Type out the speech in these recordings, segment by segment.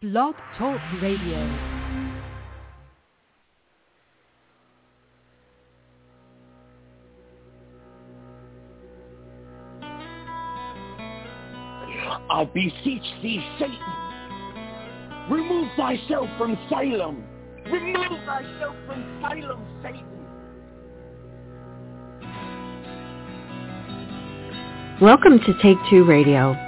Blog Talk Radio. I beseech thee, Satan, remove thyself from Salem. Remove thyself from Salem, Satan. Welcome to Take Two Radio.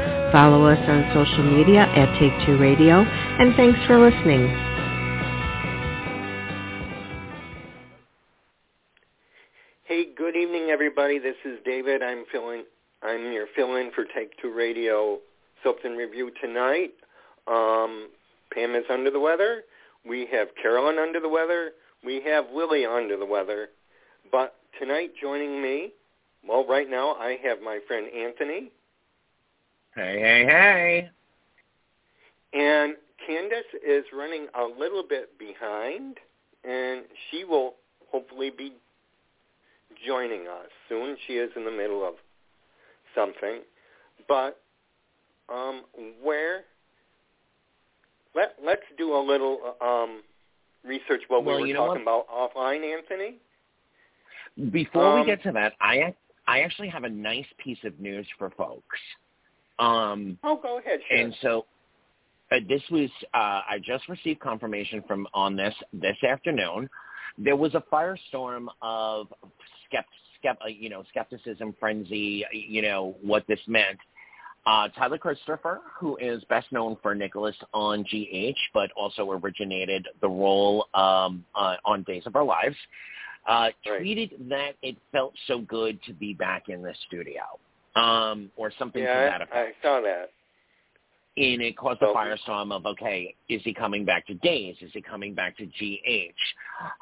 Follow us on social media at Take Two Radio, and thanks for listening. Hey, good evening, everybody. This is David. I'm filling. I'm your fill-in for Take Two Radio and Review tonight. Um, Pam is under the weather. We have Carolyn under the weather. We have Lily under the weather. But tonight, joining me, well, right now I have my friend Anthony. Hey, hey, hey. And Candice is running a little bit behind, and she will hopefully be joining us soon. She is in the middle of something. But um, where let let's do a little um, research what Well, we were you know talking about offline, Anthony. Before Um, we get to that, I I actually have a nice piece of news for folks. Um, Oh, go ahead. Sure. and so uh, this was uh, I just received confirmation from on this this afternoon. There was a firestorm of skept, skept, uh, you know skepticism frenzy. You know what this meant. Uh, Tyler Christopher, who is best known for Nicholas on GH, but also originated the role um, uh, on Days of Our Lives, uh, Right. tweeted that it felt so good to be back in the studio, um, or something to that effect I saw that. and it caused a So- firestorm of okay, is he coming back to Days? Is he coming back to GH?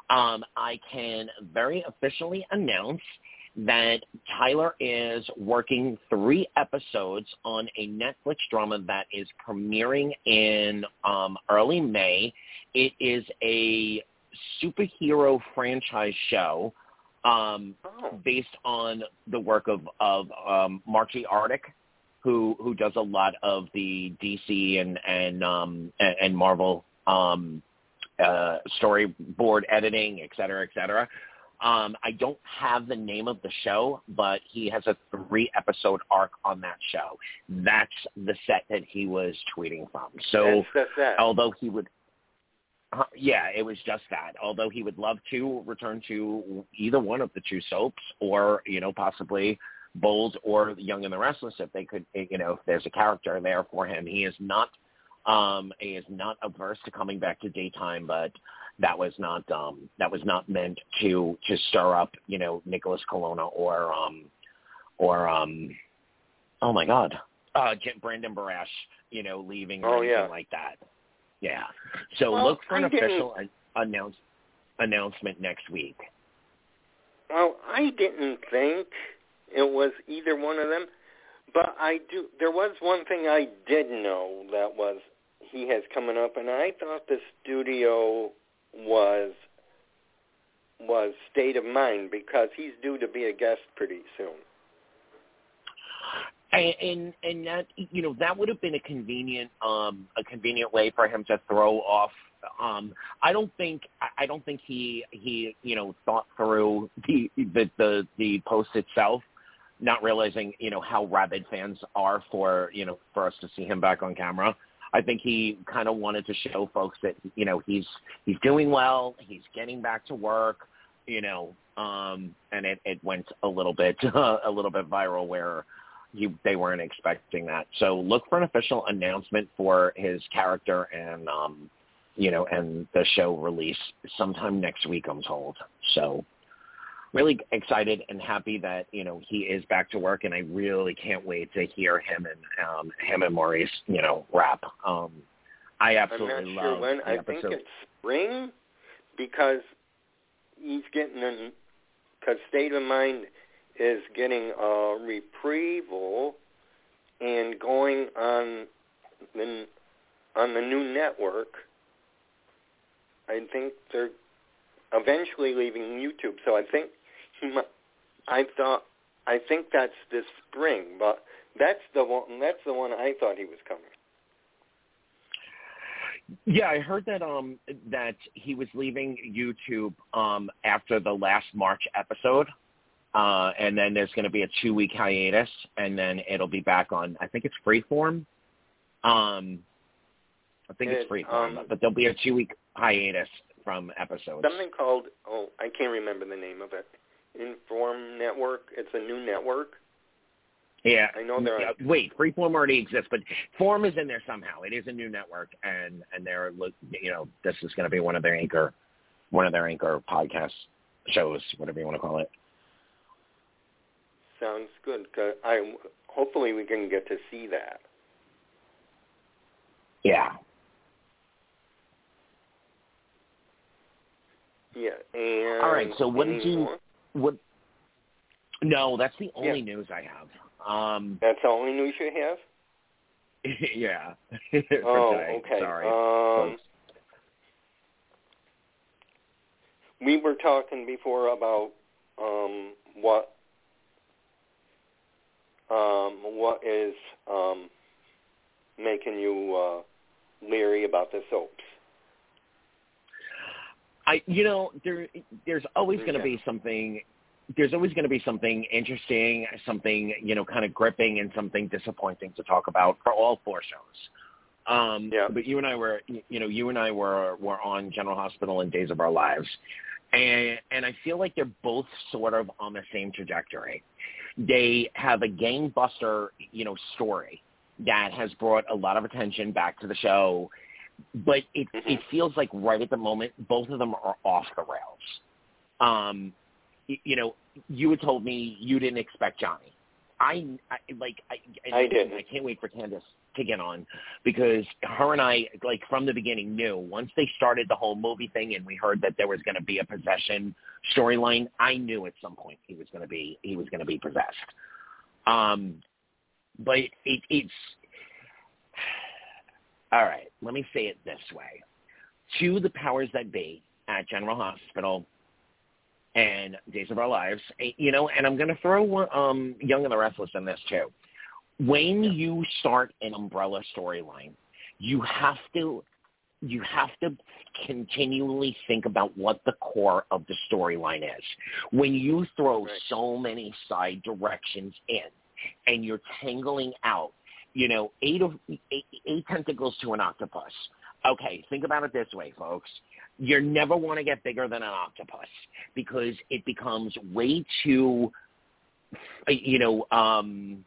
Um, I can very officially announce that Tyler is working three episodes on a Netflix drama that is premiering in um, early May. It is a superhero franchise show um, Oh, based on the work of of um, G. Arctic, who who does a lot of the DC and and um, and, and Marvel um, uh, storyboard editing, et cetera, et cetera. Um, I don't have the name of the show, but he has a three episode arc on that show. That's the set that he was tweeting from. So that's, that's that. although he would uh, yeah, it was just that. Although he would love to return to either one of the two soaps, or you know, possibly Bold or Young and the Restless, if they could, you know, if there's a character there for him. He is not, um, he is not averse to coming back to daytime, but that was not, um, that was not meant to to stir up, you know, Nicholas Coloma or, um, or, um, oh my God, uh, Brandon Barash, you know, leaving or Oh, anything yeah. like that. Yeah. So Well, look for an I official an- announce announcement next week. Well, I didn't think it was either one of them, but I do. There was one thing I did know that was he has coming up, and I thought the studio was was State of Mind because he's due to be a guest pretty soon. And, and and that you know that would have been a convenient um a convenient way for him to throw off um I don't think I- don't think he he you know thought through the the the, the post itself not realizing you know how rabid fans are for you know for us to see him back on camera. I think he kind of wanted to show folks that you know he's he's doing well he's getting back to work you know um and it it went a little bit uh, a little bit viral where you they weren't expecting that. So look for an official announcement for his character and um you know and the show release sometime next week I'm told. So really excited and happy that you know he is back to work, and I really can't wait to hear him and um, him and Maurice you know rap. Um, I absolutely I'm not love sure when. I episode. think it's spring because he's getting because State of Mind is getting a reprieval and going on the on the new network. I think they're eventually leaving YouTube, so I think he. mi- I thought I think that's this spring, but that's the one. That's the one I thought he was coming. Yeah, I heard that um that he was leaving YouTube um after the last March episode. Uh and then there's going to be a 2-week hiatus and then it'll be back on I think it's Freeform. Um I think it's It, Freeform, um, but there'll be a 2-week hiatus from episodes. Something called oh I can't remember the name of it. Inform Network. It's a new network. Yeah. I know there are- Wait, Freeform already exists, but Form is in there somehow. It is a new network, and and they're you know, this is going to be one of their anchor, one of their anchor podcast shows, whatever you want to call it. Sounds good. I hopefully we can get to see that. Yeah. Yeah. And All right. So what did you? more? What? No, that's the only Yeah. news I have. Um. That's the only news you have. yeah. Oh, today. okay. Sorry. Um, folks. we were talking before about um, what um, what is um, making you uh, leery about the soaps. I, you know, there, there's always going to Yeah. be something. There's always going to be something interesting, something you know, kind of gripping, and something disappointing to talk about for all four shows. Um, Yeah. But you and I were, you know, you and I were were on General Hospital and Days of Our Lives, and and I feel like they're both sort of on the same trajectory. They have a gangbuster, you know, story that has brought a lot of attention back to the show but it Mhm. it feels like right at the moment both of them are off the rails. Um, you know, you had told me you didn't expect Johnny. I, I like I and I didn't. I can't wait for Candice to get on because her and I like from the beginning knew once they started the whole movie thing and we heard that there was going to be a possession storyline. I knew at some point he was going to be he was going to be possessed. Um, but it, it's all right, let me say it this way. To the powers that be at General Hospital and Days of Our Lives, eh, you know, and I'm going to throw one, um, Young and the Restless in this too. When you start an umbrella storyline, you have to you have to continually think about what the core of the storyline is. When you throw Right. so many side directions in and you're tangling out you know, eight of eight, eight tentacles to an octopus. Okay, think about it this way, folks. You never want to get bigger than an octopus because it becomes way too, you know, um,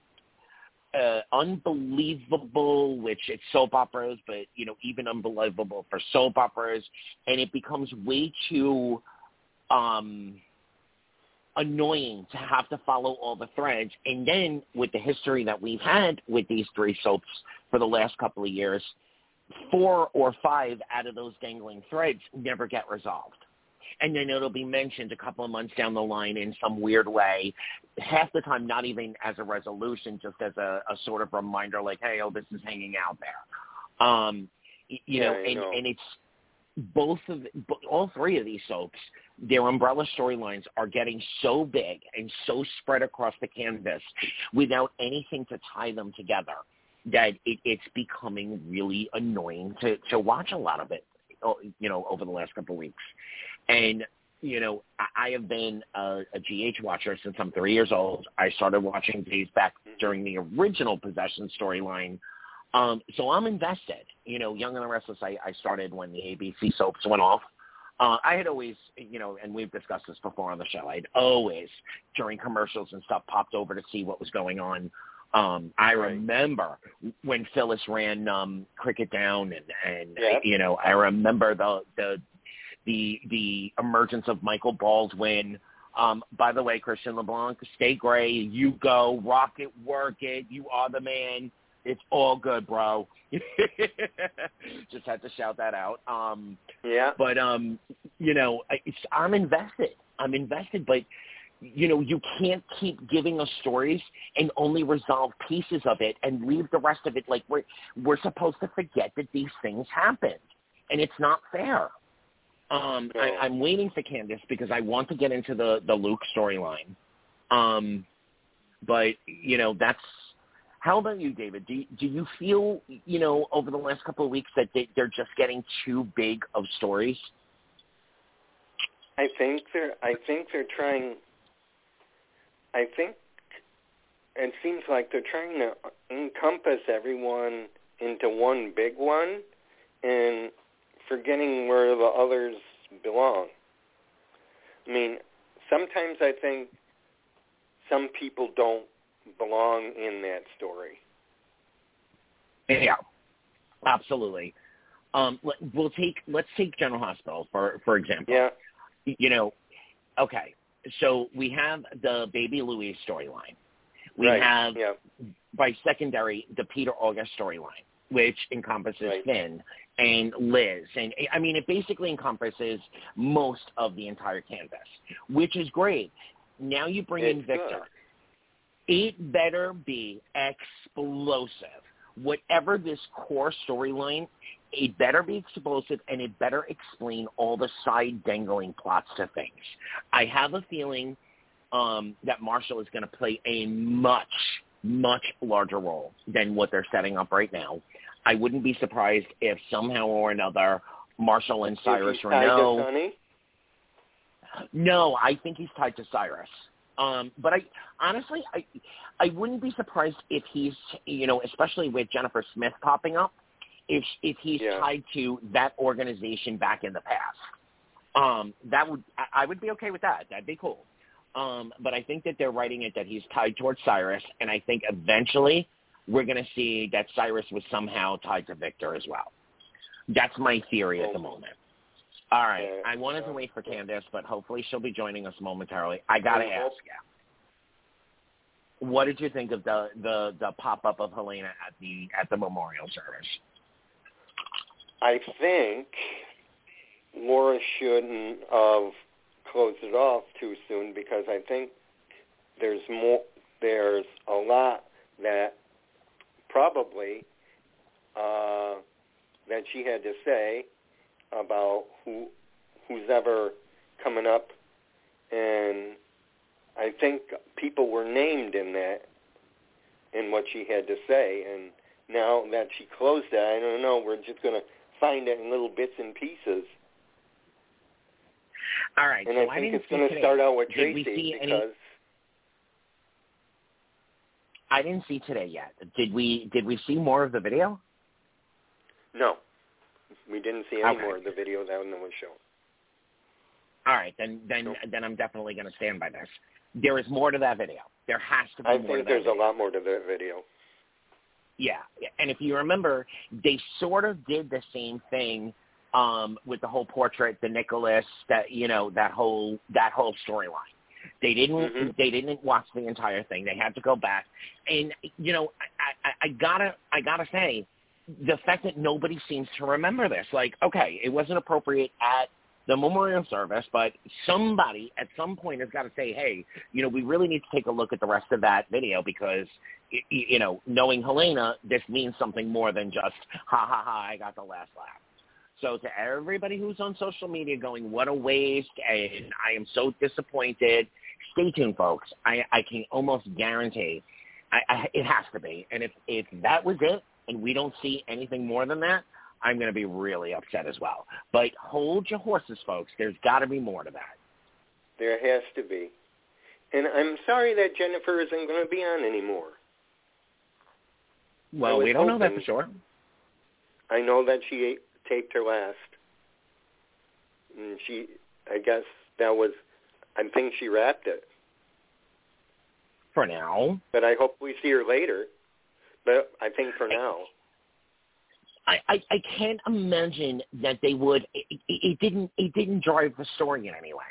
uh, unbelievable, which it's soap operas, but you know, even unbelievable for soap operas, and it becomes way too um, annoying to have to follow all the threads. And then with the history that we've had with these three soaps for the last couple of years, four or five out of those dangling threads never get resolved. And then it'll be mentioned a couple of months down the line in some weird way, half the time not even as a resolution, just as a, a sort of reminder like, hey, oh, this is hanging out there. Um, you Yeah, know, and, know. and it's both of all three of these soaps their umbrella storylines are getting so big and so spread across the canvas without anything to tie them together that it, it's becoming really annoying to to watch a lot of it oh, you know over the last couple of weeks and you know I, have been a, a GH watcher since I'm three years old. I started watching these back during the original possession storyline. Um, so I'm invested. You know, Young and the Restless, I, I started when the ABC soaps went off. Uh, I had always, you know, and we've discussed this before on the show. I'd always, during commercials and stuff, popped over to see what was going on. Um, I Right. remember when Phyllis ran um, Cricket Down, and and you know, I remember the the the the emergence of Michael Baldwin. Um, by the way, Christian LeBlanc, stay gray. You go, rock it, work it. You are the man. It's all good, bro. Just had to shout that out. Um, yeah. But um, you know, I, it's, I'm invested. I'm invested, but you know, you can't keep giving us stories and only resolve pieces of it and leave the rest of it like we're we're supposed to forget that these things happened, and it's not fair. Um, I, I'm waiting for Candice because I want to get into the the Luke storyline. Um, but you know, that's how about you, David? Do do you feel you know over the last couple of weeks that they, they're just getting too big of stories? I think they're. I think they're trying. I think it seems like they're trying to encompass everyone into one big one, and forgetting where the others belong. I mean, sometimes I think some people don't belong in that story. Yeah, absolutely. Um, we'll take let's take General Hospital for for example. Yeah. You know, okay. So we have the Baby Louise storyline. We right. have Yeah. by secondary the Peter August storyline, which encompasses Right. Finn and Liz, and I mean it basically encompasses most of the entire canvas, which is great. Now you bring in Victor. good. It better be explosive. Whatever this core storyline, it better be explosive and it better explain all the side dangling plots to things. I have a feeling um, that Marshall is going to play a much, much larger role than what they're setting up right now. I wouldn't be surprised if somehow or another Marshall and Cyrus Is he tied to Renault. Sonny? No, I think he's tied to Cyrus. Um, but I honestly, I I wouldn't be surprised if he's you know, especially with Jennifer Smith popping up, if if he's Yeah. tied to that organization back in the past. Um, that would I, would be okay with that. That'd be cool. Um, but I think that they're writing it that he's tied towards Cyrus, and I think eventually we're going to see that Cyrus was somehow tied to Victor as well. That's my theory at the moment. All right. I wanted to wait for Candace, but hopefully she'll be joining us momentarily. I got to ask you. What did you think of the the the pop up of Helena at the at the memorial service? I think Laura shouldn't have closed it off too soon because I think there's more. There's a lot that probably uh, that she had to say about who who's ever coming up, and I think people were named in that in what she had to say, and now that she closed it, I don't know. We're just to find it in little bits and pieces. All right. And so I I think didn't it's going to start out with Did Tracy see any- because I didn't see today yet. Did we did we see more of the video? no, we didn't see any Okay. more of the video that was shown. All right, then then Nope. then I'm definitely going to stand by this. There is more to that video. There has to be I more to think there's a lot more to that video. Yeah, and if you remember, they sort of did the same thing um, with the whole portrait, the Nicholas, that you know, that whole that whole storyline. They didn't Mhm. they didn't watch the entire thing. They had to go back, and you know, I, I, I gotta I gotta say, the fact that nobody seems to remember this, like, okay, it wasn't appropriate at the memorial service, but somebody at some point has got to say, hey, you know, we really need to take a look at the rest of that video because, you know, knowing Helena, this means something more than just, ha ha ha, I got the last laugh. So to everybody who's on social media going, what a waste, and I am so disappointed, stay tuned, folks. I, I can almost guarantee I, I, it has to be. And if, if that was it and we don't see anything more than that, I'm going to be really upset as well. But hold your horses, folks. There's got to be more to that. There has to be. And I'm sorry that Jennifer isn't going to be on anymore. Well, we don't know that for sure. I know that she ate, taped her last. And she, I guess that was, I think she wrapped it. For now, But I hope we see her later. But I think for now. I, I, I can't imagine that they would. It, it, didn't. It didn't drive the story in any way.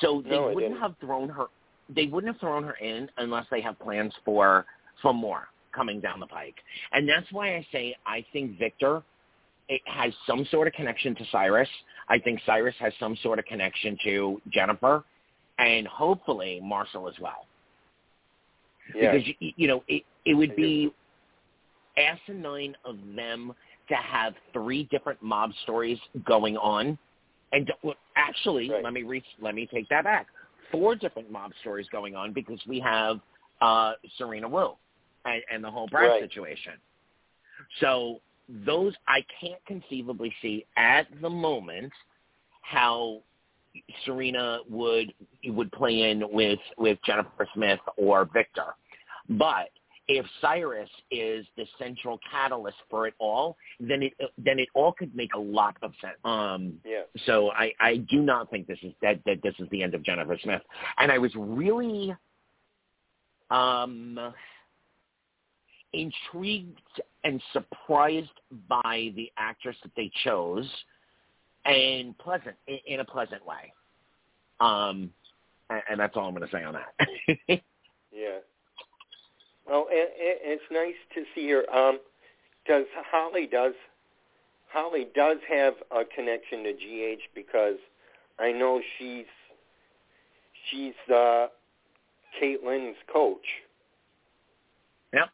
So they No, wouldn't didn't. have thrown her. They wouldn't have thrown her in unless they have plans for for more. Coming down the pike, and that's why I say I think Victor it has some sort of connection to Cyrus. I think Cyrus has some sort of connection to Jennifer, and hopefully Marshall as well. Yeah. Because you, you know it it would be asinine of them to have three different mob stories going on, and actually, Right. let me reach, let me take that back. Four different mob stories going on because we have uh, Selina Wu and, and the whole Brad Right. situation. So those I can't conceivably see at the moment how Selina would would play in with with Jennifer Smith or Victor. But if Cyrus is the central catalyst for it all, then it then it all could make a lot of sense. Um, Yeah. so I, I do not think this is that, that this is the end of Jennifer Smith. And I was really um, intrigued and surprised by the actress that they chose, and pleasant in, in a pleasant way. Um, and, and that's all I'm going to say on that. Yeah. Well, it, it, it's nice to see her. Um, does Holly does Holly does have a connection to GH because I know she's she's uh, Katelyn's coach. yep.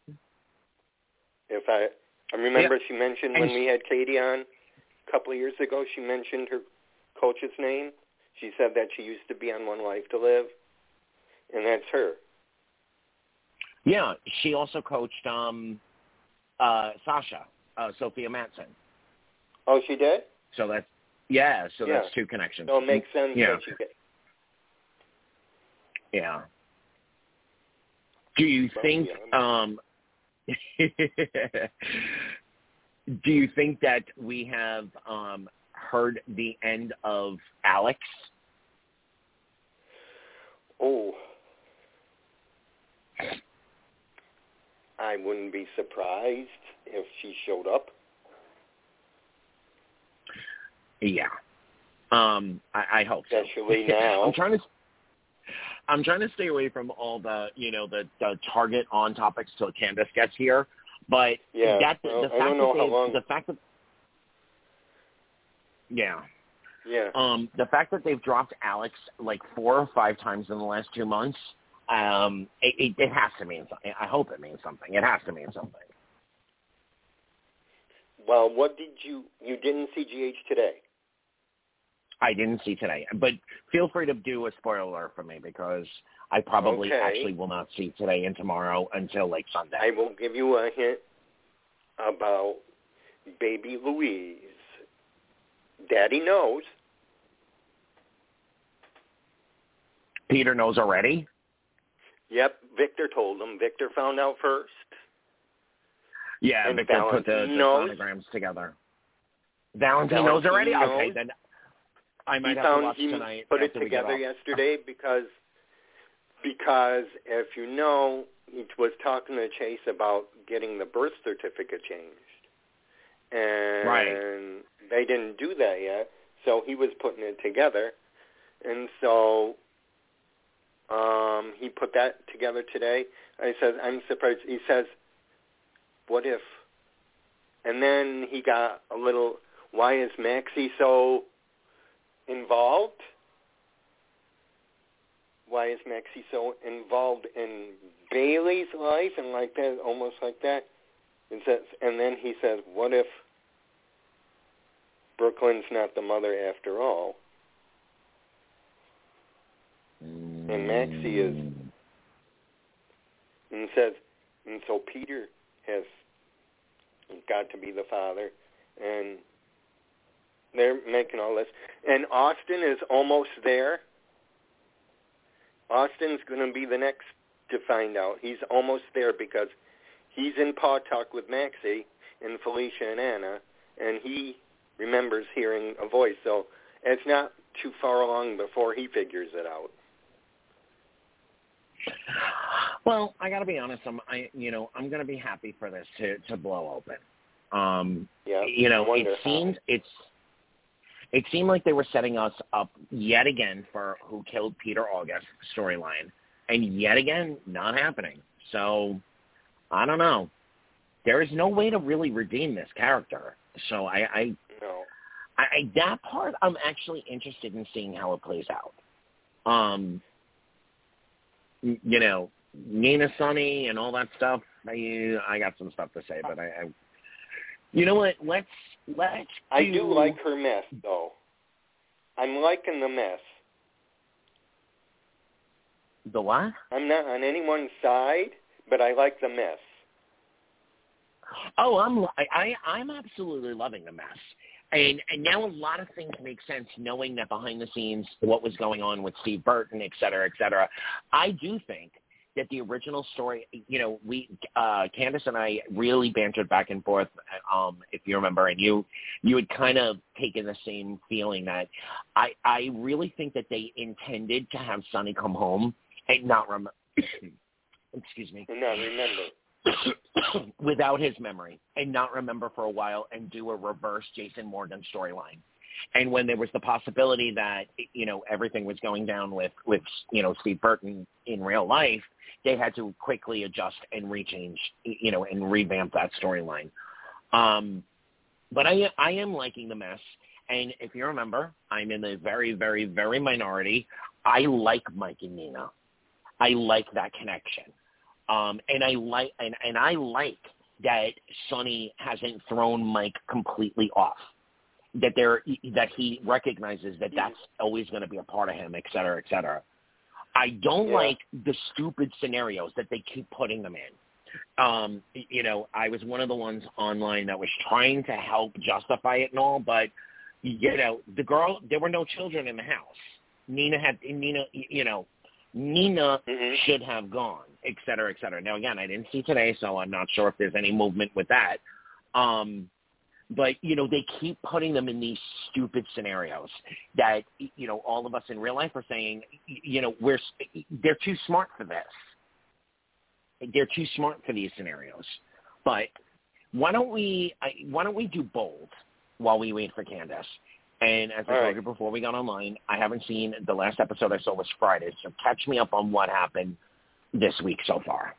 If I I remember, Yeah. she mentioned when we had Katie on a couple of years ago. She mentioned her coach's name. She said that she used to be on One Life to Live, and that's her. Yeah, she also coached um, uh, Sasha, uh, Sofia Mattsson. Oh, she did. So that's yeah. So Yeah. that's two connections. So it makes sense Yeah. that she get. Yeah. Do you think um do you think that we have um heard the end of Alex? Oh, I wouldn't be surprised if she showed up. Yeah. Um I, I hope so. Especially now. I'm trying to I'm trying to stay away from all the, you know, the, the target on topics till Candice gets here. But Yeah, that well, the I fact don't know that how they long- the fact that Yeah. Yeah. Um, the fact that they've dropped Alex like four or five times in the last two months, um, it, it, it has to mean something. I hope it means something. It has to mean something. Well, what did you? You didn't see GH today. I didn't see today, but feel free to do a spoiler for me because I probably Okay. actually will not see today and tomorrow until like Sunday. I will give you a hint about baby Louise. Daddy knows. Peter knows already. Yep, Victor told him. Victor found out first. Yeah, And Victor put the, the knows. sonograms together. Valentine, knows Valentine already. knows. Okay, then I might he found he put it after we get together yesterday because because if you know he was talking to Chase about getting the birth certificate changed, and Right. they didn't do that yet, so he was putting it together, and so um, he put that together today. I says I'm surprised. He says, "What if?" And then he got a little. Why is Maxie so involved? Why is Maxie so involved in Bailey's life and like that, almost like that? And says, and then he says, "What if Brook Lynn's not the mother after all?" And Maxie is- And says, and so Peter has got to be the father, and they're making all this. And Austin is almost there. Austin's going to be the next to find out. He's almost there because he's in paw talk with Maxie and Felicia and Anna, and he remembers hearing a voice. So it's not too far along before he figures it out. Well, I got to be honest. I'm, I, you know, I'm going to be happy for this to to blow open. Um, Yeah, you know, it seemed it's it seemed like they were setting us up yet again for who killed Peter August storyline, and yet again not happening. So I don't know. there is no way to really redeem this character. So I, I No. I, I that part I'm actually interested in seeing how it plays out. Um, you know, Nina Sonny and all that stuff. I I got some stuff to say, but I, I you know what? Let's let's. I do do- like her mess, though. I'm liking the mess. the what? I'm not on anyone's side, but I like the mess. Oh, I'm I, I I'm absolutely loving the mess. And and now a lot of things make sense knowing that behind the scenes what was going on with Steve Burton, et cetera, et cetera. I do think that the original story, you know, we uh Candice and I really bantered back and forth um if you remember and you you had kind of taken the same feeling that I I really think that they intended to have Sonny come home and not rem excuse me And now remember, without his memory and not remember for a while and do a reverse Jason Morgan storyline. And when there was the possibility that you know everything was going down with with you know Steve Burton in real life, they had to quickly adjust and rechange you know and revamp that storyline. Um, but I I am liking the mess. And if you remember, I'm in the very very very minority. I like Mike and Nina. I like that connection. Um, and I like and, and I like that Sonny hasn't thrown Mike completely off. That there that he recognizes that that's always going to be a part of him, et cetera, et cetera. I don't Yeah. like the stupid scenarios that they keep putting them in. Um, you know, I was one of the ones online that was trying to help justify it and all, but you know, the girl, there were no children in the house. Nina had Nina, you know, Nina Mhm. should have gone, et cetera, et cetera. Now, again, I didn't see today, so I'm not sure if there's any movement with that. Um, but you know, they keep putting them in these stupid scenarios that you know all of us in real life are saying, you know, we're they're too smart for this. They're too smart for these scenarios. But why don't we why don't we do bold while we wait for Candice? And as I told right. you before we got online, I haven't seen the last episode I saw was Friday, so catch me up on what happened this week so far.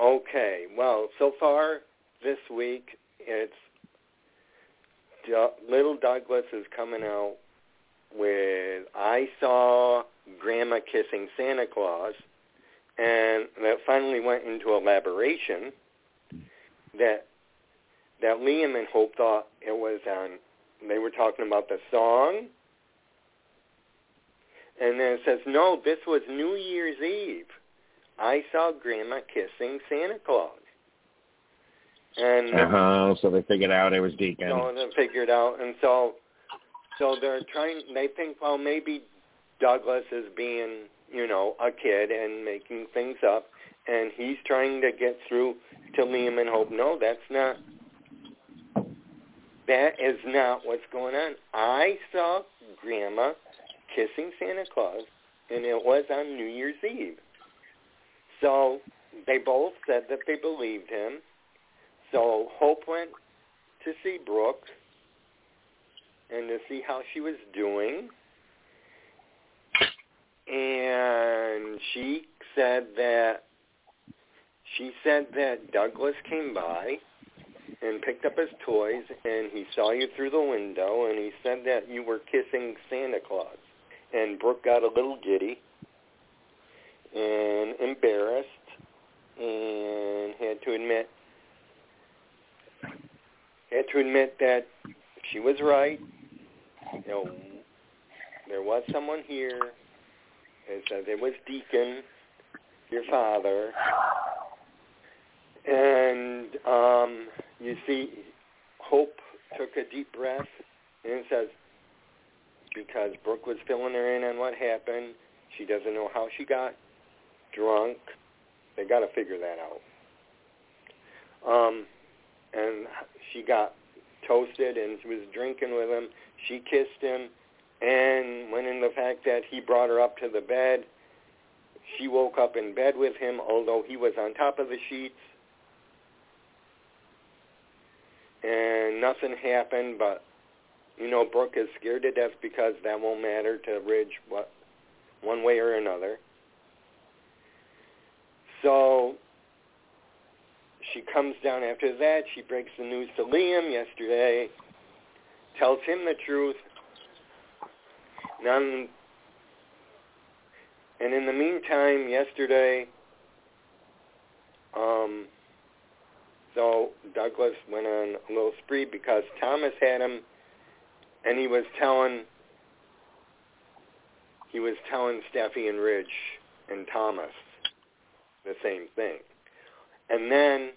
Okay. Well, so far this week, it's Little Douglas is coming out with I saw Grandma kissing Santa Claus, and that finally went into elaboration that that Liam and Hope thought it was on. They were talking about the song, and then it says no, this was New Year's Eve. I saw Grandma kissing Santa Claus. And Uh-huh. So they figured out it was Deacon. so they figured out, and so so they're trying. They think, well, maybe Douglas is being, you know, a kid and making things up, and he's trying to get through to Liam and Hope. No, that's not. That is not what's going on. I saw Grandma kissing Santa Claus, and it was on New Year's Eve. So they both said that they believed him. So Hope went to see Brooke and to see how she was doing. And she said that she said that Douglas came by and picked up his toys and he saw you through the window and he said that you were kissing Santa Claus. And Brooke got a little giddy and embarrassed and had to admit had to admit that she was right. You know, there was someone here. Says it was Deacon, your father. And um, you see, Hope took a deep breath, and says, because Brooke was filling her in on what happened, she doesn't know how she got drunk. They got to figure that out. Um, and she got toasted, and she was drinking with him. She kissed him, and went in the fact that he brought her up to the bed. She woke up in bed with him, although he was on top of the sheets. And nothing happened, but you know, Brooke is scared to death because that won't matter to Ridge what one way or another. So she comes down after that. She breaks the news to Liam yesterday, tells him the truth. None. And in the meantime, yesterday, um, so Douglas went on a little spree because Thomas had him, and he was telling he was telling Steffy and Ridge and Thomas the same thing. And then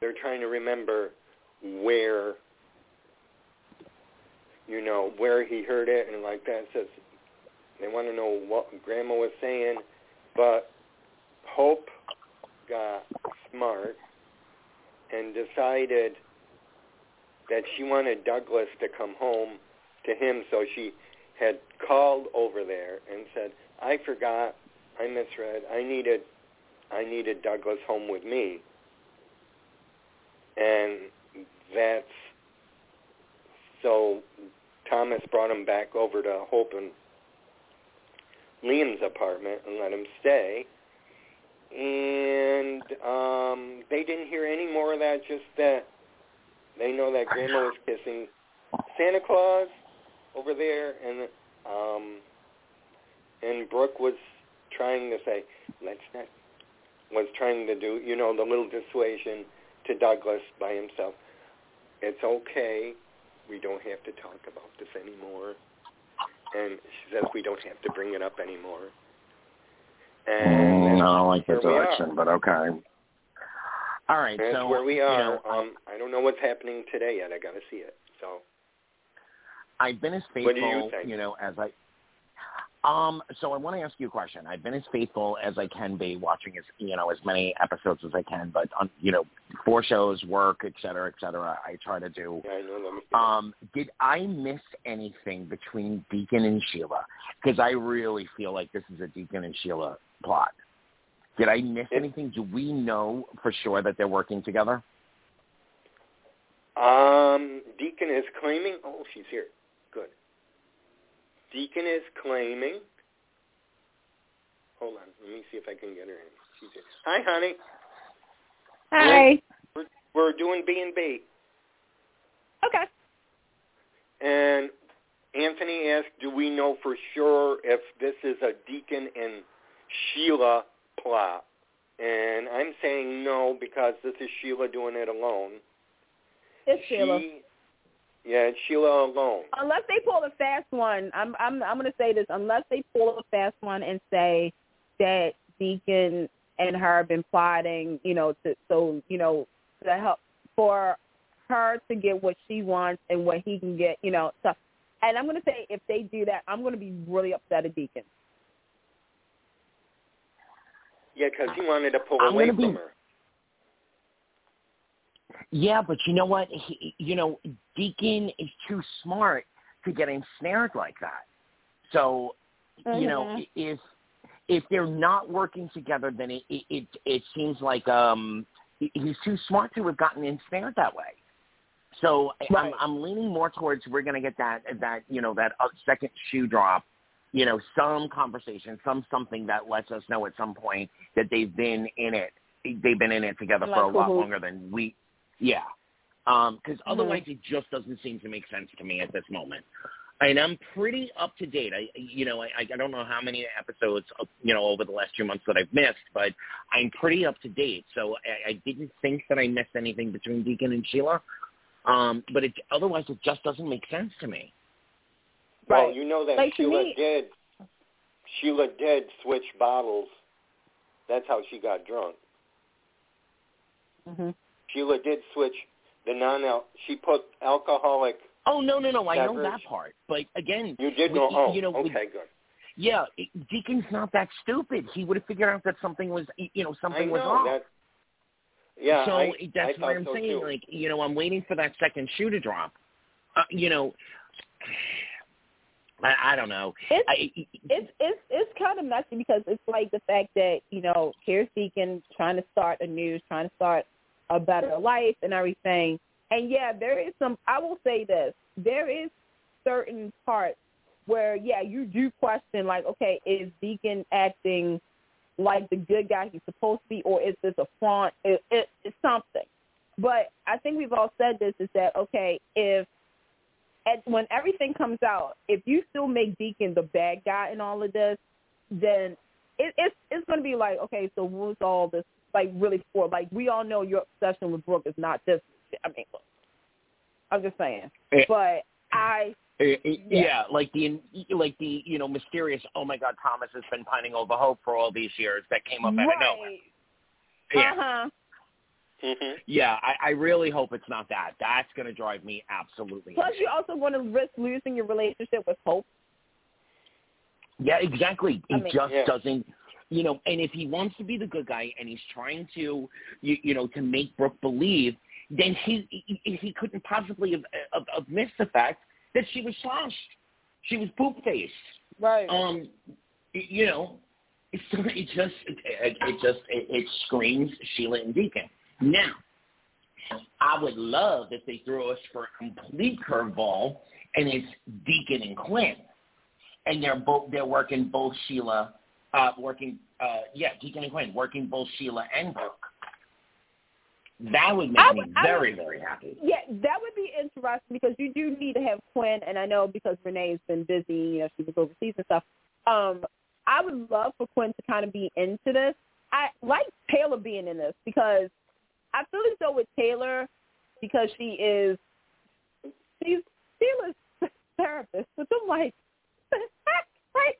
they're trying to remember where, you know, where he heard it and like that. Says they want to know what Grandma was saying, but Hope got smart and decided that she wanted Douglas to come home to him, so she had called over there and said, "I forgot, I misread. I needed, I needed Douglas home with me." And that's so. Thomas brought him back over to Hope and Liam's apartment and let him stay. And um they didn't hear any more of that. Just that they know that Grandma was kissing Santa Claus over there, and um, and Brooke was trying to say, let's not, was trying to do, you know, the little dissuasion to Douglas by himself. It's okay. We don't have to talk about this anymore. And she says we don't have to bring it up anymore. And mm, I don't like this direction, but okay. All right, that's so where we are. You know, um, I don't know what's happening today yet. I got to see it. So I've been as faithful, you, you know, as I. Um, so I want to ask you a question. I've been as faithful as I can be, watching as you know as many episodes as I can. But on you know, four shows, work, et cetera, et cetera. I try to do. Yeah, I know them. Um, did I miss anything between Deacon and Sheila? Because I really feel like this is a Deacon and Sheila plot. Did I miss anything? Do we know for sure that they're working together? Um, Deacon is claiming. Oh, she's here. Good. Deacon is claiming. Hold on. Let me see if I can get her in. She's. Hi, honey. Hi. We're, we're doing B and B, Okay. and Anthony asked, "Do we know for sure if this is a Deacon and Sheila plot?" And I'm saying no because this is Sheila doing it alone. It's Sheila. She, yeah, it's Sheila alone. Unless they pull a fast one, I'm I'm I'm gonna say this. Unless they pull a fast one and say that Deacon and her have been plotting, you know, to so you know to help for her to get what she wants and what he can get, you know. So, and I'm gonna say if they do that, I'm gonna be really upset at Deacon. Yeah, because he wanted to pull I'm away gonna be- from her. Yeah, but you know what? He, you know, Deacon is too smart to get ensnared like that. So, you know, Mhm. if if they're not working together, then it it it, it seems like um he's too smart to have gotten ensnared that way. So Right. I'm I'm leaning more towards we're going to get that that you know that uh, second shoe drop, you know, some conversation, some something that lets us know at some point that they've been in it. They've been in it together Like for a lot cahoots. longer than we. Yeah, because Mm-hmm. otherwise it just doesn't seem to make sense to me at this moment. And I'm pretty up to date. I, you know, I, I don't know how many episodes, uh, you know, over the last few months that I've missed, but I'm pretty up to date. So I, I didn't think that I missed anything between Deacon and Sheila. Um, but it, otherwise, it just doesn't make sense to me. Well, Right. you know that Like, Sheila me- did. Sheila did switch bottles. That's how she got drunk. Mhm. Sheila did switch the non-al. She put alcoholic. Oh no, no, no! I know that part. But again, You did we- know. Oh, you know, we- okay, good. yeah, Deacon's not that stupid. He would have figured out that something was, you know, I something know was wrong. that. Yeah, so I, that's I why thought I'm so saying, too. like, you know, I'm waiting for that second shoe to drop. Uh, you know, I, I don't know. It's I, it's it's it's kind of messy because it's like the fact that you know here's Deacon trying to start a news, trying to start a better life and everything. And yeah, there is some. I will say this: there is certain parts where yeah, you do question like, okay, is Deacon acting like the good guy he's supposed to be, or is this a front? It, it, it's something. But I think we've all said this is that okay, if at, when everything comes out, if you still make Deacon the bad guy in all of this, then it, it's it's going to be like okay, so what's all this like really for? Like we all know your obsession with Brooke is not just. I mean, I'm just saying, Yeah. but I Uh, Yeah. yeah, like the like the you know mysterious. Oh my God, Thomas has been pining over hope for all these years. That came up out of nowhere. Yeah, Uh huh. hmm yeah. I, I really hope it's not that. That's going to drive me absolutely. Plus, insane. you also want to risk losing your relationship with Hope. Yeah, exactly. It I mean- just Yeah. doesn't, you know. And if he wants to be the good guy and he's trying to, you, you know, to make Brooke believe, then he he, he couldn't possibly have, have, have missed the fact that she was sloshed, she was poop faced. Right. Um, you know, it's, it just it, it, it just it, it screams Sheila and Deacon. Now, I would love if they throw us for a complete curveball and it's Deacon and Quinn, and they're both they're working both Sheila, uh, working uh, yeah Deacon and Quinn working both Sheila and Brooke. That would make I me very would- very happy. Yeah, that would be interesting because you do need to have Quinn, and I know because Rena's been busy, you know, she was overseas and stuff. Um, I would love for Quinn to kind of be into this. I like Taylor being in this because I feel as though with Taylor, because she is, she's Sheila's therapist, which I'm like, like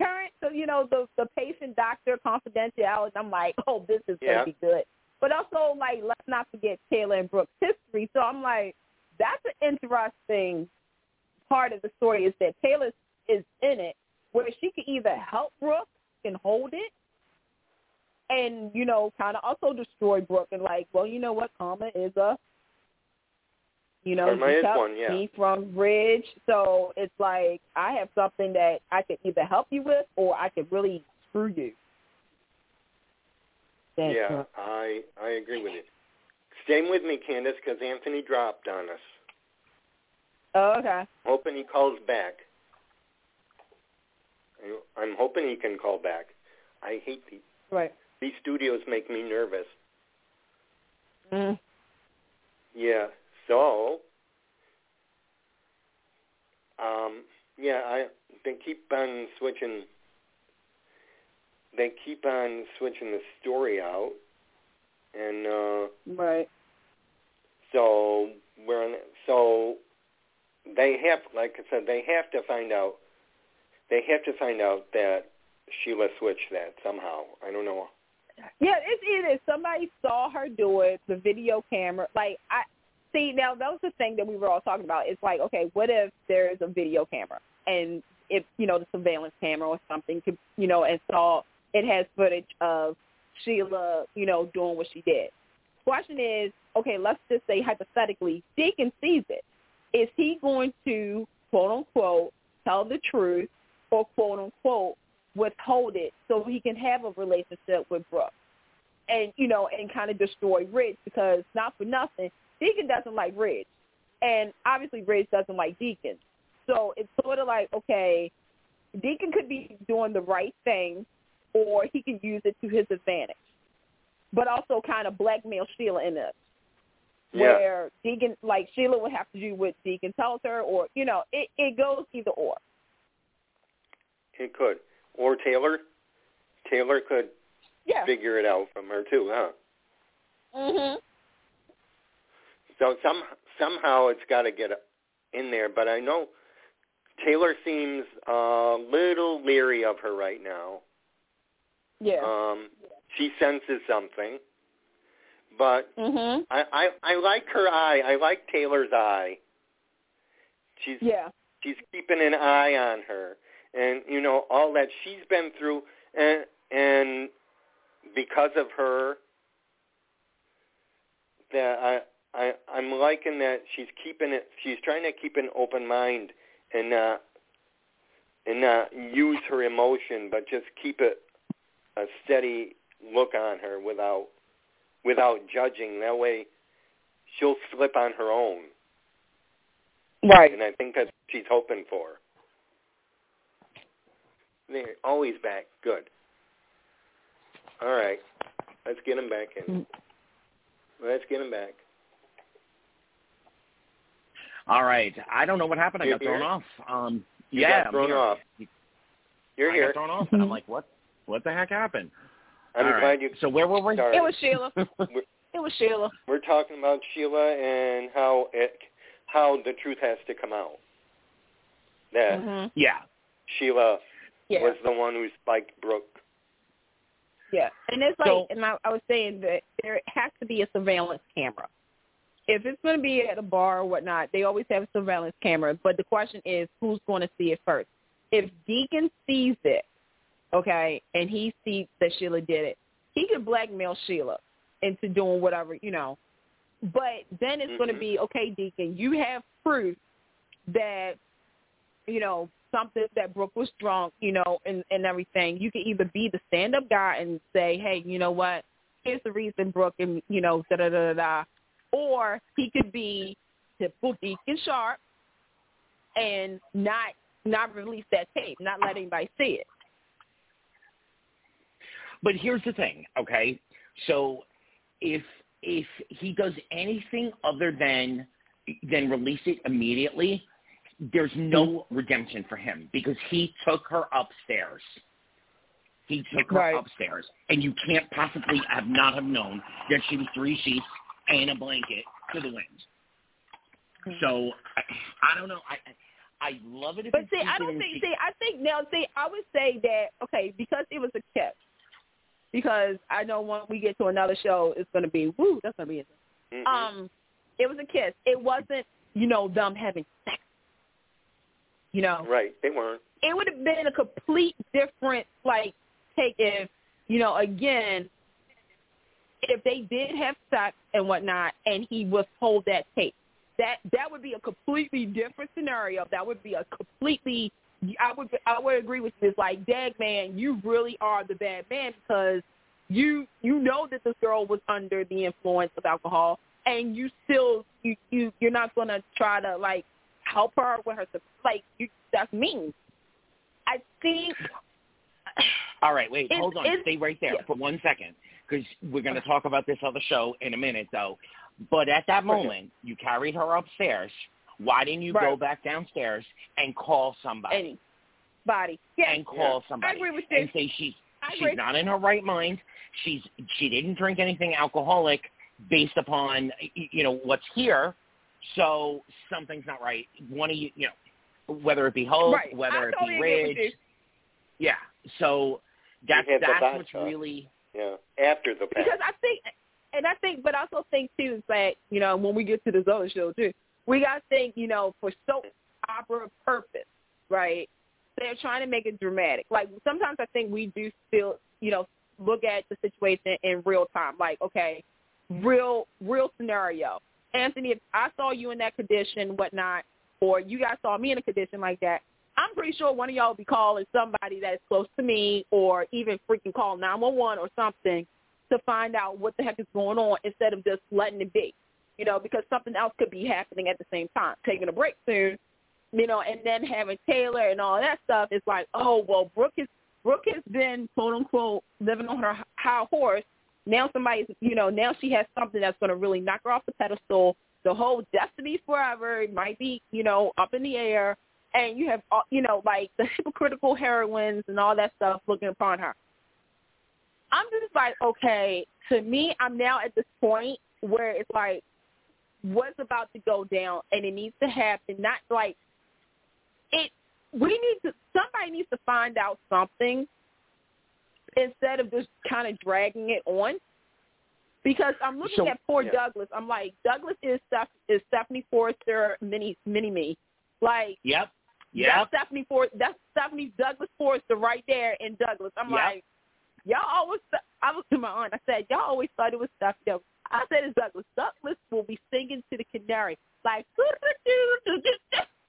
current, so you know the the patient doctor confidentiality. I'm like, oh, this is Yeah. gonna be good. But also, like, let's not forget Taylor and Brooke's history. So I'm like, that's an interesting part of the story is that Taylor is in it, where she could either help Brooke and hold it, and you know, kind of also destroy Brooke and like, well, you know what, karma is a, you know, Karma one, yeah. me from Ridge, so it's like I have something that I could either help you with or I could really screw you. That's Yeah. I I agree with you. Stay with me, Candice, because Anthony dropped on us. Oh, okay. Hoping he calls back. I'm hoping he can call back. I hate these. Right. These studios make me nervous. Mm. Yeah. So, um, yeah, I they keep on switching. They keep on switching the story out, and uh, Right. so we're. So they have, like I said, they have to find out. They have to find out that Sheila switched that somehow. I don't know. Yeah, it's either somebody saw her do it, the video camera. Like I see now, that was the thing that we were all talking about. It's like, okay, what if there's a video camera and if you know the surveillance camera or something could you know and saw it has footage of Sheila, you know, doing what she did. Question is, okay, let's just say hypothetically, Deacon sees it. Is he going to quote unquote tell the truth or quote unquote withhold it so he can have a relationship with Brooke and you know and kind of destroy Ridge because not for nothing Deacon doesn't like Ridge and obviously Ridge doesn't like Deacon so it's sort of like okay Deacon could be doing the right thing or he can use it to his advantage but also kind of blackmail Sheila in it Yeah. where Deacon like Sheila would have to do what Deacon tells her or you know it it goes either or It could. Or Taylor. Taylor could yeah figure it out from her too, huh? mhm So some somehow it's got to get in there. But I know Taylor seems a little leery of her right now. yeah Um, she senses something, but mhm I, I I like her eye. I like Taylor's eye. She's yeah she's keeping an eye on her, and you know all that she's been through, and and because of her, that I I I'm liking that she's keeping it. She's trying to keep an open mind and not and not use her emotion, but just keep it a steady look on her without without judging. That way, she'll slip on her own, right and I think that's what she's hoping for. They're always back. Good. All right. Let's get him back in. Mm. Let's get him back. All right. I don't know what happened. I You're got thrown off. Um, You yeah, got I'm thrown here. off. You're I here. got thrown off, and I'm like, what? What the heck happened? I'm All glad right. you So where were we? started. It was Sheila. It was Sheila. We're talking about Sheila and how it, how the truth has to come out. That hmm Yeah. Sheila Yeah. was the one who spiked Brooke. Yeah, and it's like, So- and I, I was saying that there has to be a surveillance camera. If it's going to be at a bar or whatnot, they always have a surveillance camera. But the question is, who's going to see it first? If Deacon sees it, okay, and he sees that Sheila did it, he could blackmail Sheila into doing whatever, you know. But then it's going to mm-hmm. be, okay, Deacon, you have proof that, you know, something that Brooke was drunk, you know, and, and everything. You can either be the stand-up guy and say, hey, you know what, here's the reason Brooke and, you know, da-da-da-da-da. Or he could be typical Deacon Sharp and not not release that tape, not let anybody see it. But here's the thing, okay? So if if he does anything other than than release it immediately, there's no redemption for him because he took her upstairs. He took her Right. upstairs, and you can't possibly have not have known that she was three sheets and a blanket to the wind. So I, I don't know. I I love it if But it's see, I don't think. See, I think now. See, I would say that okay because it was a kiss. Because I know when we get to another show, it's going to be woo. That's going to be it. Mhm. Um, it was a kiss. It wasn't, you know, them having sex. You know, right, they weren't. it would have been a complete different like take if, you know, again, if they did have sex and whatnot, and he withhold that tape. That that would be a completely different scenario. That would be a completely. I would I would agree with you. It's like, dag man, you really are the bad man because you you know that this girl was under the influence of alcohol, and you still you you you're not gonna try to like help her with her like you that's mean. I think All right, wait, hold on. Stay right there yeah. for one second because we're going to talk about this other show in a minute, though. But at that moment, you carried her upstairs. Why didn't you go back downstairs and call somebody anybody. Yeah, and call I somebody agree with you. and say she's she's not in her right mind. She's she didn't drink anything alcoholic based upon you know what's here. So something's not right. One of you, you know, whether it be Hope, right. whether I it totally be agree with Ridge, yeah. So that's have that's what's vodka. really Yeah, after the fact. because I think, and I think, but I also think too is that you know when we get to this other show too, we got to think you know for soap opera purpose, right? They're trying to make it dramatic. Like sometimes I think we do still you know look at the situation in real time. Like okay, real real scenario. Anthony, if I saw you in that condition, whatnot, or you guys saw me in a condition like that, I'm pretty sure one of y'all will be calling somebody that's close to me or even freaking call 911 or something to find out what the heck is going on instead of just letting it be, you know, because something else could be happening at the same time. Taking a break soon, you know, and then having Taylor and all that stuff is like, oh, well, Brooke is Brooke has been quote unquote living on her high horse. Now somebody's, you know, now she has something that's going to really knock her off the pedestal. The whole destiny forever might be, you know, up in the air. And you have, all- you know, like the hypocritical heroines and all that stuff looking upon her. I'm just like, okay, to me, I'm now at this point where it's like, what's about to go down, and it needs to happen. Not like it. We need to. Somebody needs to find out something instead of just kind of dragging it on. Because I'm looking So- at poor Yeah. Douglas. I'm like, Douglas is Steph, is Stephanie Forrester, mini mini me. Like Yep. That's Stephanie For that's Stephanie Douglas Forrester right there in Douglas. I'm Yep. like, y'all always. I was to my aunt. I said, y'all always thought it was Stephanie. Douglas. I said it's Douglas. Douglas will be singing to the canary like,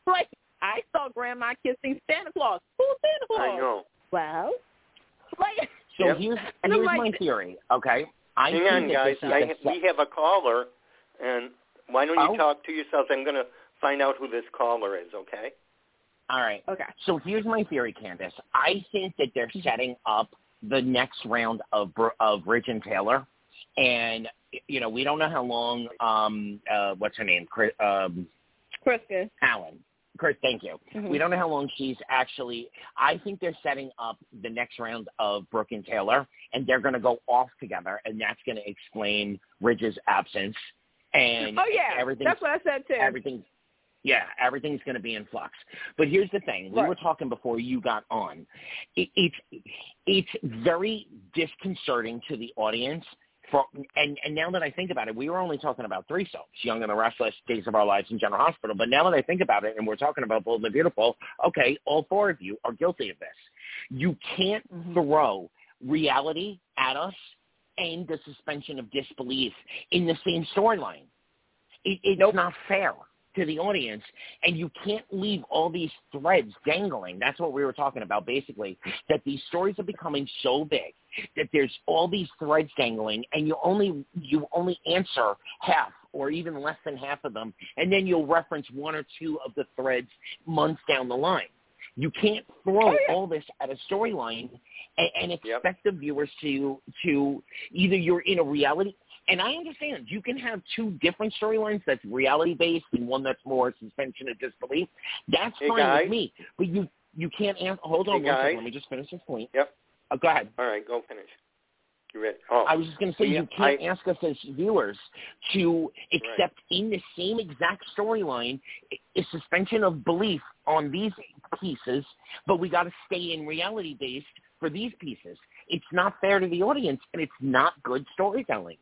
like I saw Grandma kissing Santa Claus. Who's Santa Claus? I know. Well, like So Yep. here's And here's like- my theory. Okay. I Hang on, guys. this is I, a ha- set- we have a caller, and why don't you Oh. talk to yourself? I'm going to find out who this caller is, okay? All right. okay. So here's my theory, Candice. I think that they're setting up the next round of of Ridge and Taylor, and you know we don't know how long um uh what's her name Chris, um Krista Allen Chris, thank you. Mhm. We don't know how long she's actually. I think they're setting up the next round of Brooke and Taylor, and they're going to go off together, and that's going to explain Ridge's absence. And Oh yeah, everything. that's what I said too. Everything. Yeah, everything's going to be in flux. But here's the thing: we Right. were talking before you got on. It, it's it's very disconcerting to the audience. For, and and now that I think about it, we were only talking about three soaps: Young and the Restless, Days of Our Lives, and General Hospital. But now that I think about it, and we're talking about Bold and the Beautiful, okay, all four of you are guilty of this. You can't Mhm. throw reality at us and the suspension of disbelief in the same storyline. It, it's not fair to the audience, and you can't leave all these threads dangling. That's what we were talking about, basically. That these stories are becoming so big that there's all these threads dangling, and you only you only answer half or even less than half of them, and then you'll reference one or two of the threads months down the line. You can't throw Oh, all this at a storyline and, and expect Yep. the viewers to to either you're in a reality and I understand you can have two different storylines that's reality based and one that's more suspension of disbelief. That's Hey, fine guys. with me. But you you can't answer. Hold on Hey, one second. Let me just finish this point. Yep. Oh, go ahead. All right, go finish. You ready? Oh, I was just going to say Yeah, you can't I- ask us as viewers to accept in the same exact storyline a suspension of belief on these pieces, but we got to stay in reality based for these pieces. It's not fair to the audience, and it's not good storytelling.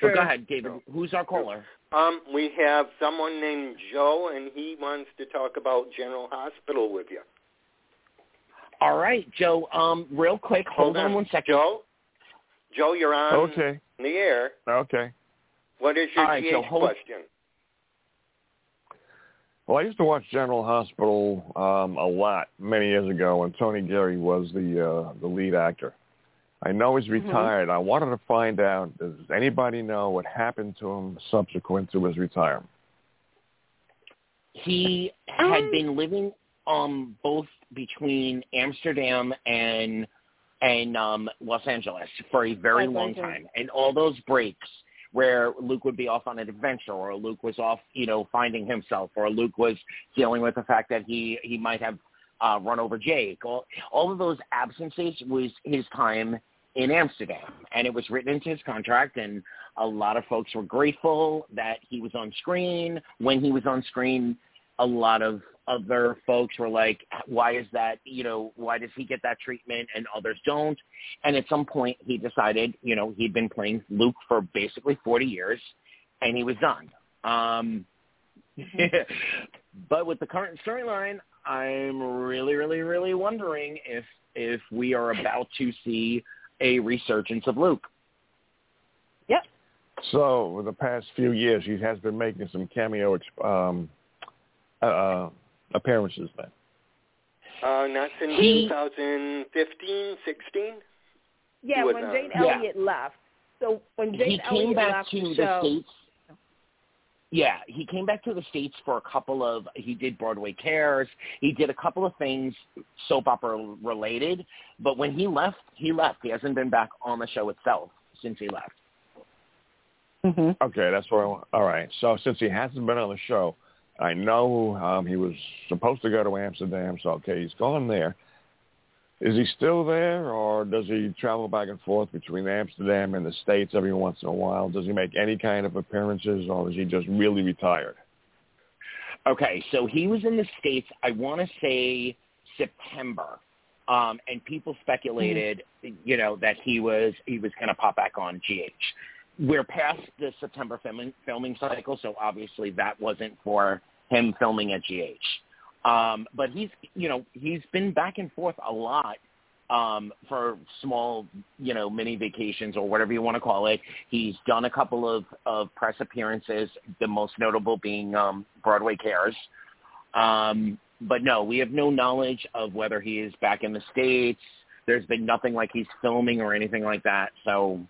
So True. go ahead, David. True. Who's our caller? um, we have someone named Joe, and he wants to talk about General Hospital with you. All right, Joe. Um, real quick, hold, on. one second. Joe. Joe, you're on Okay. the air. Okay. What is your All right, GH so question? Well, I used to watch General Hospital um, a lot many years ago when Tony Geary was the uh, the lead actor. I know he's Mhm. retired. I wanted to find out does anybody know what happened to him subsequent to his retirement? He had been living um both between Amsterdam and and um Los Angeles for a very Los long Angeles. time. And all those breaks where Luke would be off on an adventure or Luke was off, you know, finding himself or Luke was dealing with the fact that he he might have uh run over Jake. All all of those absences was his time in Amsterdam and it was written into his contract and a lot of folks were grateful that he was on screen. When he was on screen, a lot of other folks were like, why is that, you know, why does he get that treatment and others don't? And at some point he decided, you know, he'd been playing Luke for basically 40 years and he was done. Um, but with the current storyline, I'm really, really, really wondering if, if we are about to see a resurgence of Luke. Yep. So, over the past few years, he has been making some cameo exp- um, uh, uh, appearances. Then, Uh, not since He- 2015, 16. Yeah, when uh, Jane Yeah. Elliott left. So when Jane he came Elliott back left to the the show, states. Yeah, he came back to the states for a couple of. He did Broadway Cares. He did a couple of things soap opera related. But when he left, he left. He hasn't been back on the show itself since he left. hmm okay, that's where. I, wa- all right. So, since he hasn't been on the show, I know um, he was supposed to go to Amsterdam. So, okay, he's gone there. Is he still there, or does he travel back and forth between Amsterdam and the States every once in a while? Does he make any kind of appearances, or is he just really retired? Okay, so he was in the states. I want to say September, um, and people speculated, you know, that he was he was going to pop back on GH. We're past the September filming filming cycle, so obviously that wasn't for him filming at GH. Um, but he's you know he's been back and forth a lot um, for small you know mini vacations or whatever you want to call it. He's done a couple of, of press appearances, the most notable being um, Broadway Cares. Um, but no, we have no knowledge of whether he is back in the states. There's been nothing like he's filming or anything like that. So,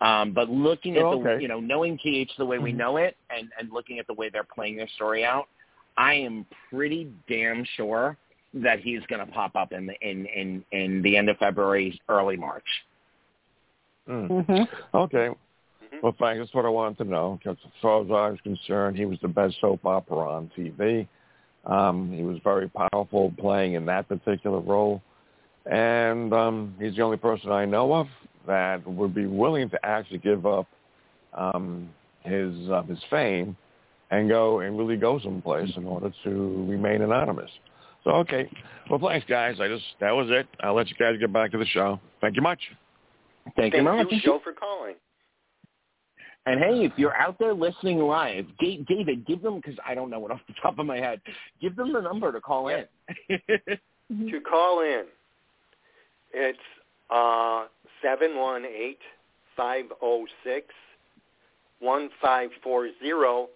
um, but looking at Oh, the okay. you know knowing GH the way we Mhm. know it, and and looking at the way they're playing their story out, I am pretty damn sure that he's going to pop up in the in in in the end of February, early March. Mm. Mm-hmm. Okay. Mhm. Well, thanks. That's what I wanted to know. Because as far as I was concerned, he was the best soap opera on TV. Um, he was very powerful playing in that particular role. And um, he's the only person I know of that would be willing to actually give up um, his uh, his fame and go and really go someplace in order to remain anonymous. So okay, well thanks guys. I just that was it. I'll let you guys get back to the show. Thank you much. Thank, Thank you much. you, Joe, for calling. And hey, if you're out there listening live, Ga- David, give them because I don't know it off the top of my head. Give them the number to call Yeah. in. To call in, it's uh seven one eight five zero six one five four zero,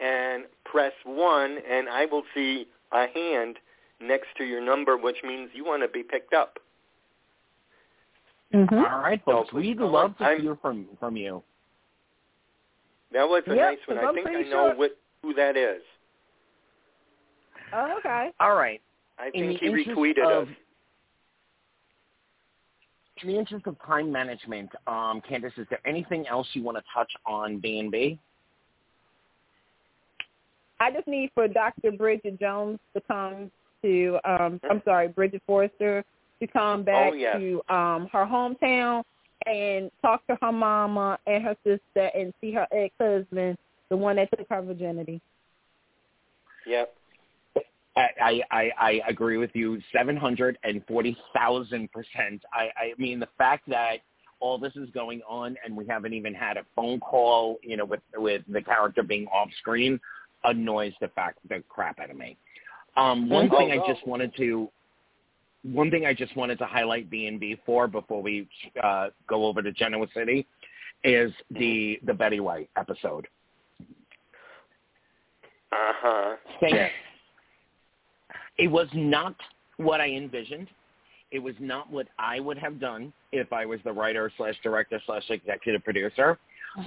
and press one, and I will see a hand next to your number, which means you want to be picked up. Mm-hmm. All right, folks, So, we'd love to I'm- hear from from you. That was a Yep, nice one. I think I know sure- what, who that is. Oh, okay. All right. I In think the he interest retweeted of- us. In the interest of time management, um, Candice, is there anything else you want to touch on B and B? I just need for Dr. Bridget Jones to come to, um, I'm sorry, Bridget Forrester to come back Oh, yes. to um, her hometown and talk to her mama and her sister and see her ex-husband, the one that took her virginity. Yep. I, I, I, I agree with you seven hundred and forty thousand percent. I, I mean the fact that all this is going on and we haven't even had a phone call, you know, with with the character being off screen, annoys the fact the crap out of me. Um, one Oh, thing no. I just wanted to one thing I just wanted to highlight B and B for before we uh, go over to Genoa City is the the Betty White episode. Uh huh. Thank It was not what I envisioned. It was not what I would have done if I was the writer slash director slash executive producer.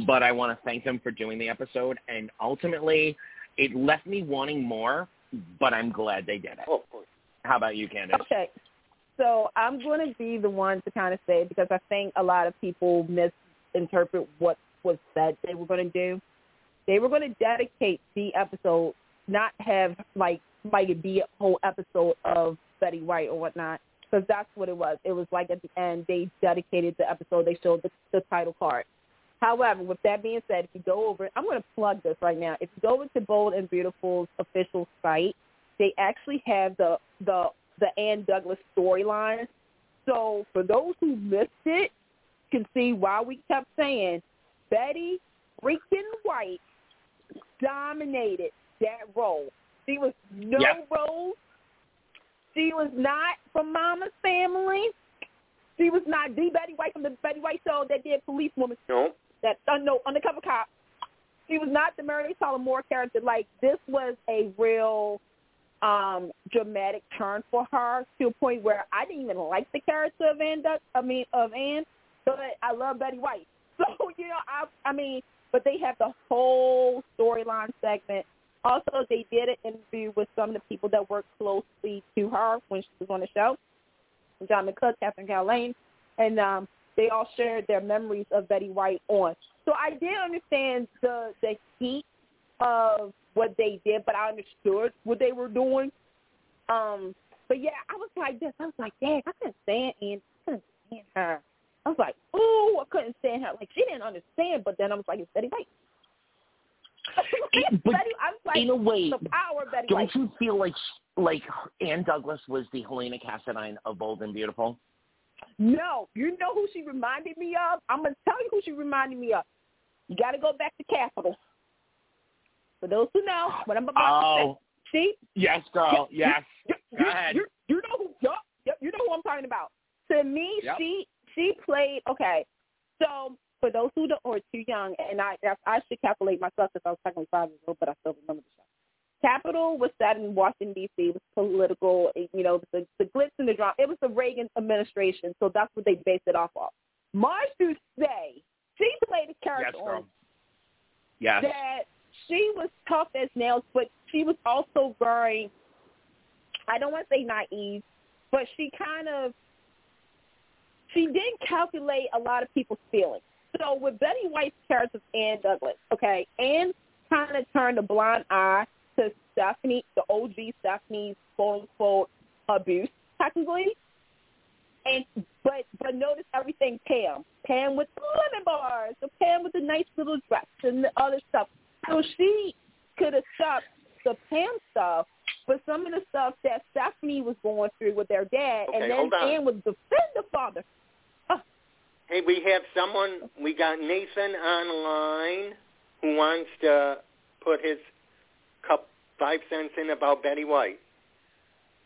But I want to thank them for doing the episode, and ultimately, it left me wanting more. But I'm glad they did it. Oh, of course. How about you, Candice? Okay. So I'm going to be the one to kind of say because I think a lot of people misinterpret what was said they were going to do. They were going to dedicate the episode, not have like like it be a whole episode of Betty White or whatnot, because that's what it was. It was like at the end they dedicated the episode. They showed the, the title card. However, with that being said, if you go over, I'm going to plug this right now. If you go into Bold and Beautiful's official site, they actually have the the the Ann Douglas storyline. So for those who missed it, can see why we kept saying Betty freaking White dominated that role. She was no Yeah. role. She was not from Mama's family. She was not the Betty White from the Betty White show that did Policewoman No. That uh, no undercover cop. She was not the Mary Tyler character. Like this was a real um dramatic turn for her to a point where I didn't even like the character of Ann. Duck, I mean of Ann, but I love Betty White. So you know, I I mean, but they have the whole storyline segment. Also, they did an interview with some of the people that worked closely to her when she was on the show. John McCook, Catherine Callahan, and um, they all shared their memories of Betty White on. So I did understand the the heat of what they did, but I understood what they were doing. Um, but yeah, I was like this. I was like, dang, I couldn't stand Ann. I couldn't stand her. I was like, ooh, I couldn't stand her. Like she didn't understand, but then I was like, it's Betty White. It- but Betty, I was like, in a way, the power Betty don't White. you feel like like Ann Douglas was the Helena Cassadine of Bold and Beautiful? No, you know who she reminded me of? I'm gonna tell you who she reminded me of. You got to go back to Capitol. For those who know what I'm about Oh, to say, oh. see, yes, girl. Yes. you, Go you, ahead. you, you know who? Yep, yep, you know who I'm talking about. To me, Yep. she she played okay. So for those who don't, or too young, and I I should calculate myself because I was technically five years old, but I still remember the show. Capitol was set in Washington D.C. It was political, you know, the the glitz and the drama. It was the Reagan administration, so that's what they based it off of. Marge Say, she played a Yes, character on girl. Yes. that she was tough as nails, but she was also very I don't want to say naive, but she kind of she did calculate a lot of people's feelings. So with Betty White's character of Ann Douglas, okay, Ann kind of turned a blind eye to Stephanie, the OG Stephanie's quote unquote abuse, technically. And but but notice everything Pam. Pam with the lemon bars, the Pam with the nice little dress and the other stuff. So she could have stopped the Pam stuff, but some of the stuff that Stephanie was going through with their dad, Okay, and then on. Would defend the father. Hey, we have someone. We got Nathan online who wants to put his cup five cents in about Betty White.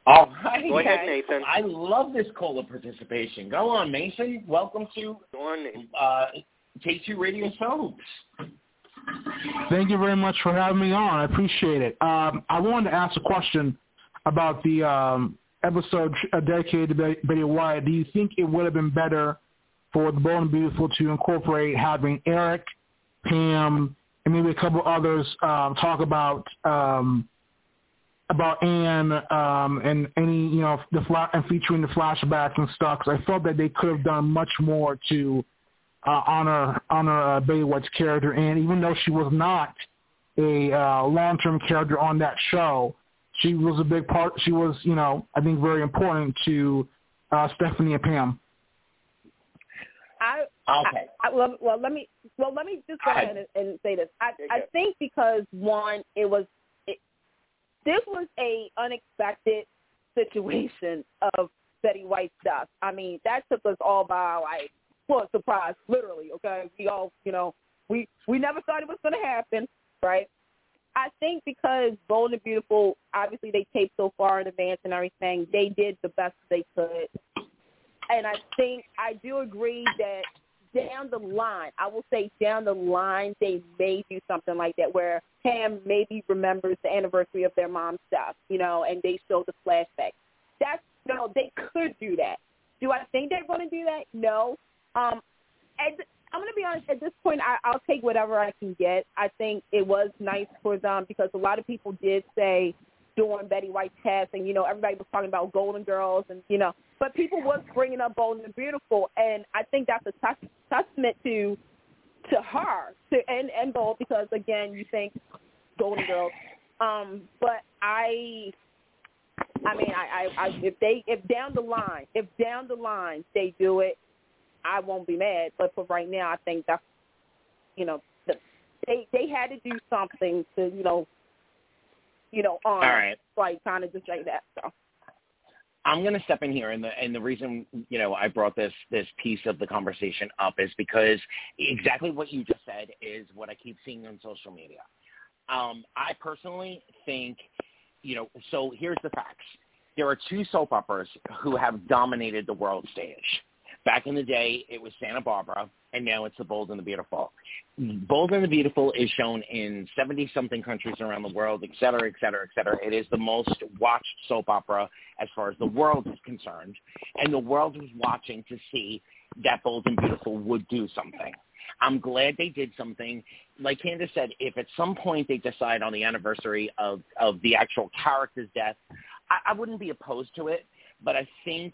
All right. Go ahead, Okay. Nathan. I love this caller participation. Go on, Mason. Welcome to Go uh, Take Two Radio Soaps. Thank you very much for having me on. I appreciate it. Um, I wanted to ask a question about the um, episode uh, dedicated to Betty- Betty White. Do you think it would have been better for the Bold and Beautiful to incorporate having Eric, Pam, and maybe a couple others um, talk about um, about Ann um, and any you know the fla- and featuring the flashbacks and stuff? 'cause I felt that they could have done much more to uh, honor honor uh, Betty character, and even though she was not a uh, long-term character on that show, she was a big part. She was, you know, I think very important to uh, Stephanie and Pam. I Okay. I, I, well, well, let me well let me just go Go ahead and, and say this. I I think because one, it was it, this was a unexpected situation of Betty White stuff. I mean, that took us all by like well, surprise, literally. Okay, we all you know we we never thought it was going to happen, right? I think because Bold and Beautiful, obviously they taped so far in advance and everything, they did the best they could. And I think I do agree that down the line, I will say down the line, they may do something like that where Pam maybe remembers the anniversary of their mom's death, you know, and they show the flashback. That's no, they could do that. Do I think they're going to do that? No. Um, and I'm going to be honest. At this point, I, I'll take whatever I can get. I think it was nice for them because a lot of people did say during Betty White's passing, you know, everybody was talking about Golden Girls and you know, but people was bringing up Bold and Beautiful, and I think that's a testament to to her to and and Bold because again, you think Golden Girls, um, but I. I mean, I, I, I, if they, if down the line, if down the line they do it, I won't be mad. But for right now, I think that's, you know, the, they they had to do something to, you know, you know, on All right. like kind of just like that. So I'm going to step in here, and the and the reason you know I brought this this piece of the conversation up is because exactly what you just said is what I keep seeing on social media. Um, I personally think, you know, so here's the facts. There are two soap operas who have dominated the world stage. Back in the day, it was Santa Barbara, and now it's The Bold and the Beautiful. Mm-hmm. Bold and the Beautiful is shown in 70-something countries around the world, et cetera, et cetera, et cetera. It is the most watched soap opera as far as the world is concerned, and the world was watching to see that Bold and Beautiful would do something. I'm glad they did something. Like Candice said, if at some point they decide on the anniversary of, of the actual character's death, I, I wouldn't be opposed to it. But I think,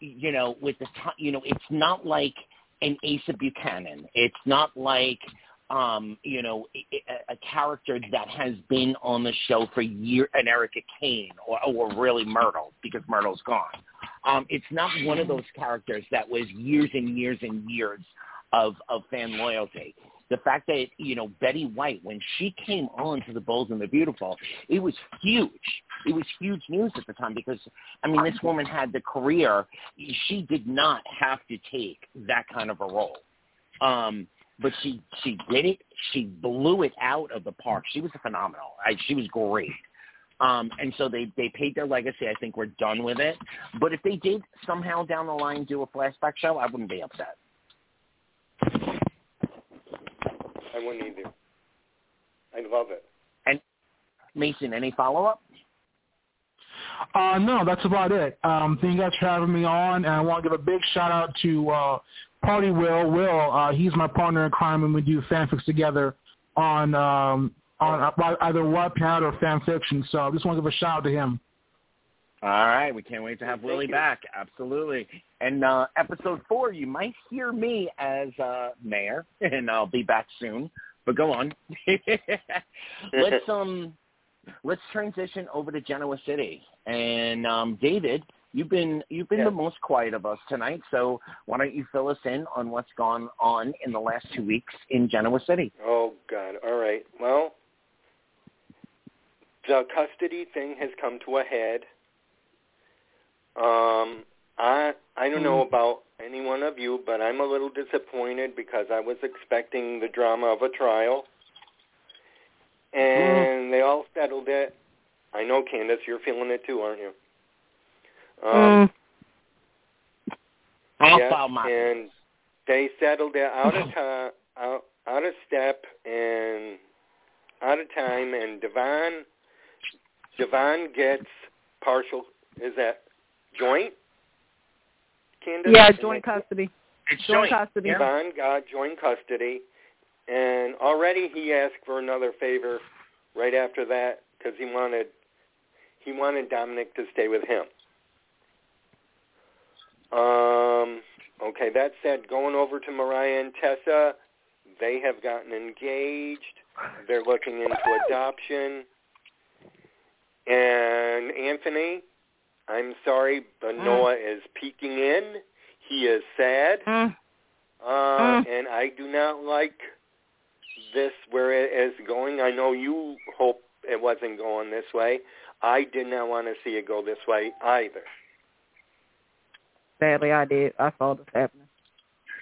you know, with the time, you know, it's not like an Asa Buchanan. It's not like, um, you know, a, a character that has been on the show for years, an Erica Kane or, or really Myrtle, because Myrtle's gone. Um, it's not one of those characters that was years and years and years of of fan loyalty. The fact that you know Betty White, when she came on to the Bold and the Beautiful, it was huge. It was huge news at the time because I mean this woman had the career. She did not have to take that kind of a role, um, but she she did it. She blew it out of the park. She was phenomenal. I, she was great. Um, and so they, they paid their legacy. I think we're done with it. But if they did somehow down the line do a flashback show, I wouldn't be upset. I wouldn't either. I love it. And Mason, any follow up? Uh, no, that's about it. Um, thank you guys for having me on, and I want to give a big shout out to uh, Party Will. Will, uh, he's my partner in crime, and we do fanfics together on um, on uh, either Wattpad or fanfiction. So I just want to give a shout out to him. All right, we can't wait to have Thank Willie you. back. Absolutely. And uh, episode four, you might hear me as uh, mayor, and I'll be back soon. But go on. let's um, let's transition over to Genoa City. And um, David, you've been you've been Yeah. the most quiet of us tonight. So why don't you fill us in on what's gone on in the last two weeks in Genoa City? Oh God! All right. Well, the custody thing has come to a head. Um, I I don't know about any one of you, but I'm a little disappointed because I was expecting the drama of a trial, and they all settled it. I know, Candice, you're feeling it too, aren't you? Um, I'll Yes, file my and they settled it out of time, out, out of step, and out of time. And Devon, Devon gets partial. Is that joint? Candice? Yeah, joint custody. It's Joint joint. custody. Yeah. Devon got joint custody, and already he asked for another favor right after that because he wanted he wanted Dominic to stay with him. Um. Okay. That said, going over to Mariah and Tessa, they have gotten engaged. They're looking into adoption. And Anthony, I'm sorry, but Mm. Noah is peeking in. He is sad. Mm. Uh, Mm. and I do not like this where it is going. I know you hope it wasn't going this way. I did not want to see it go this way either. Sadly, I did. I saw this happening.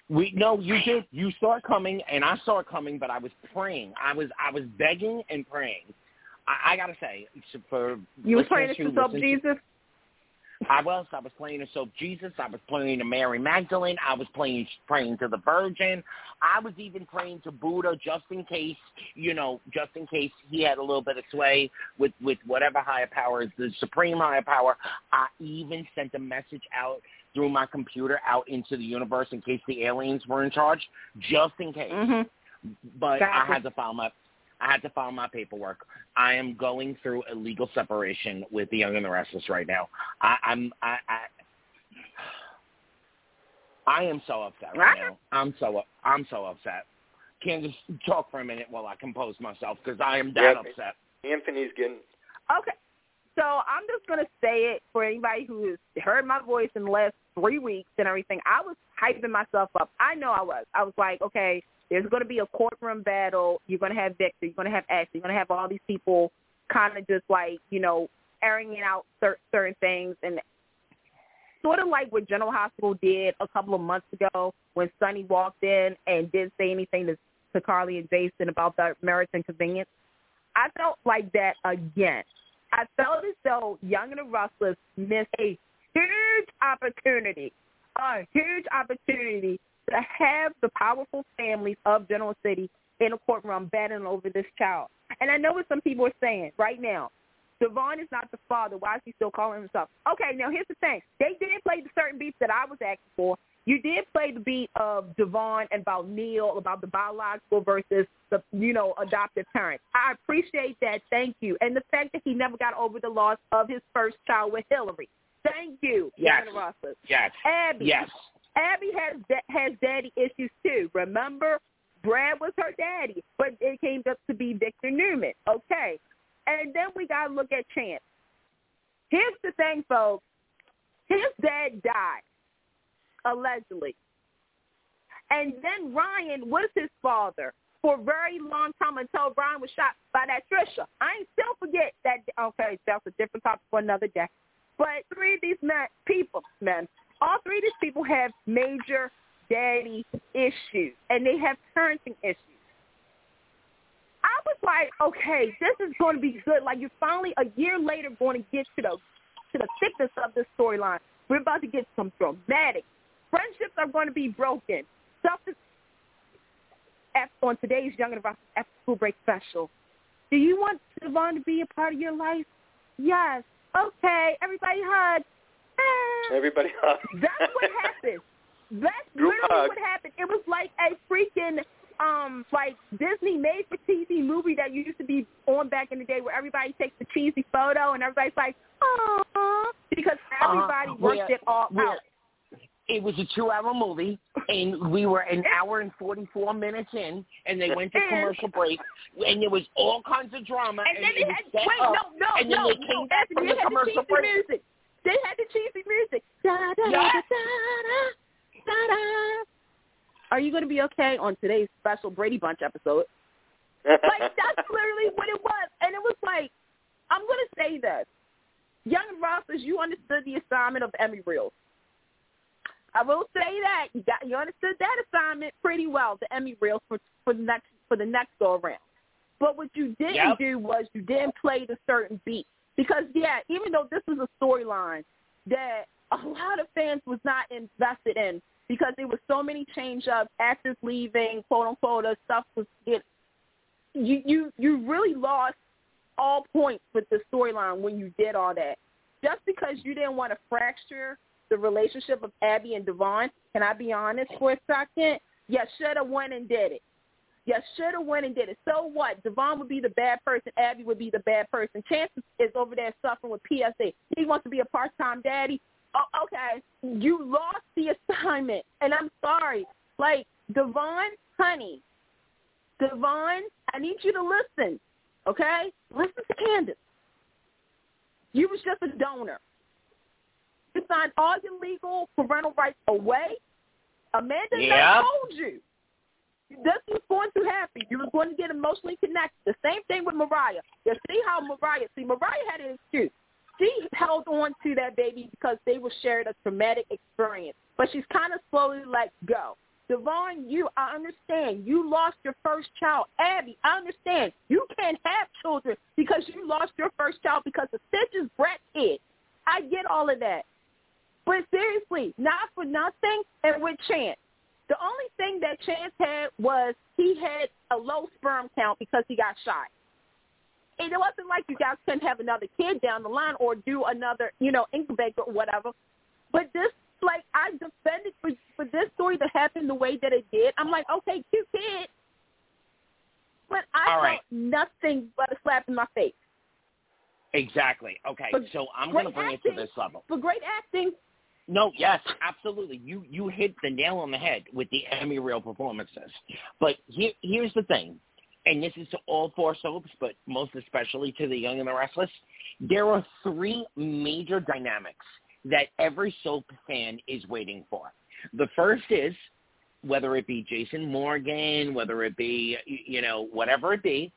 We no, you did. You saw it coming, and I saw it coming. But I was praying. I was I was begging and praying. I, I gotta say, for You were praying to sub Jesus. I was. I was playing to Soap Jesus. I was playing to Mary Magdalene. I was playing praying to the Virgin. I was even praying to Buddha just in case, you know, just in case he had a little bit of sway with with whatever higher power is the supreme higher power. I even sent a message out through my computer out into the universe in case the aliens were in charge, just in case. Mhm. But I had to file my I had to file my paperwork. I am going through a legal separation with the Young and the Restless right now. I, I'm I, I I am so upset right now. I'm so I'm so upset. Can't just talk for a minute while I compose myself because I am that Yep. upset. Anthony's getting Okay. So I'm just gonna say it for anybody who has heard my voice in the last three weeks and everything. I was hyping myself up. I know I was. I was like, okay, there's gonna be a courtroom battle. You're gonna have Victor. You're gonna have Ashley. You're gonna have all these people kind of just like you know airing out cer- certain things and sort of like what General Hospital did a couple of months ago when Sonny walked in and didn't say anything to, to Carly and Jason about the merits and convenience. I felt like that again. I felt as though Young and the Rustlers missed a huge opportunity, a huge opportunity to have the powerful families of Genoa City in a courtroom battling over this child. And I know what some people are saying right now. Devon is not the father. Why is he still calling himself? Okay, now here's the thing. They did play the certain beats that I was asking for. You did play the beat of Devon and about Neil, about the biological versus the, you know, adoptive parents. I appreciate that. Thank you. And the fact that he never got over the loss of his first child with Hillary. Thank you, Yes. Diana Russell. Yes. Abby. Yes. Abby has has daddy issues too. Remember, Brad was her daddy, but it came up to be Victor Newman. Okay, and then we gotta look at Chance. Here's the thing, folks. His dad died allegedly, and then Ryan was his father for a very long time until Ryan was shot by that Trisha. I ain't still forget that. Okay, that's a different topic for another day. But three of these men, people, men, all three of these people have major daddy issues, and they have parenting issues. I was like, okay, this is going to be good. Like you're finally a year later going to get to the to the thickness of this storyline. We're about to get some dramatic. Friendships are going to be broken. Stuff is on today's Young and Rock after school break special. Do you want Devon to be a part of your life? Yes. Okay. Everybody hug. Everybody. That's what happened. That's Group literally hug. what happened. It was like a freaking um like Disney made for TV movie that used to be on back in the day where everybody takes the cheesy photo and everybody's like, oh, because everybody uh, worked it all out. It was a two-hour movie, and we were an hour and forty-four minutes in, and they went to And- commercial break, and there was all kinds of drama, And then it they had set wait, up, no, no, and then no, they came no, back from the had commercial the break. music. They had the cheesy music. Da, da, da, Yes. da, da, da, da. Are you going to be okay on today's special Brady Bunch episode? Like that's literally what it was, and it was like, I'm going to say this, Young Restless, you understood the assignment of Emmy Reels. I will say that you got you understood that assignment pretty well, the Emmy Reels for for the next for the next go around. But what you didn't Yep. do was you didn't play the certain beat because yeah, even though this was a storyline that a lot of fans was not invested in because there was so many change ups, actors leaving, quote unquote, uh, stuff was it. You you you really lost all points with the storyline when you did all that. Just because you didn't want to fracture the relationship of Abby and Devon, can I be honest for a second? You should have went and did it. You should have went and did it. So what? Devon would be the bad person. Abby would be the bad person. Chance is over there suffering with PSA. He wants to be a part-time daddy. Oh, okay, you lost the assignment, and I'm sorry. Like Devon, honey, Devon, I need you to listen. Okay, listen to Candice. You was just a donor. You signed all your legal parental rights away. Amanda Yep. told you. This was going to happen. You was going to get emotionally connected. The same thing with Mariah. You see how Mariah, see, Mariah had an excuse. She held on to that baby because they were shared a traumatic experience. But she's kind of slowly let go. Devon, you, I understand. You lost your first child. Abby, I understand. You can't have children because you lost your first child because of Stitch's Brett kid. I get all of that. But seriously, not for nothing and with Chance. The only thing that Chance had was he had a low sperm count because he got shot. And it wasn't like you guys couldn't have another kid down the line or do another, you know, incubator or whatever. But this, like, I defended for for this story to happen the way that it did. I'm like, okay, cute kid. But I All felt right. nothing but a slap in my face. Exactly. Okay, But so I'm going to bring it to this level. For great acting, No, yes, absolutely. You you hit the nail on the head with the Emmy Real performances. But here, here's the thing, and this is to all four soaps, but most especially to the Young and the Restless. There are three major dynamics that every soap fan is waiting for. The first is whether it be Jason Morgan, whether it be you know whatever it be,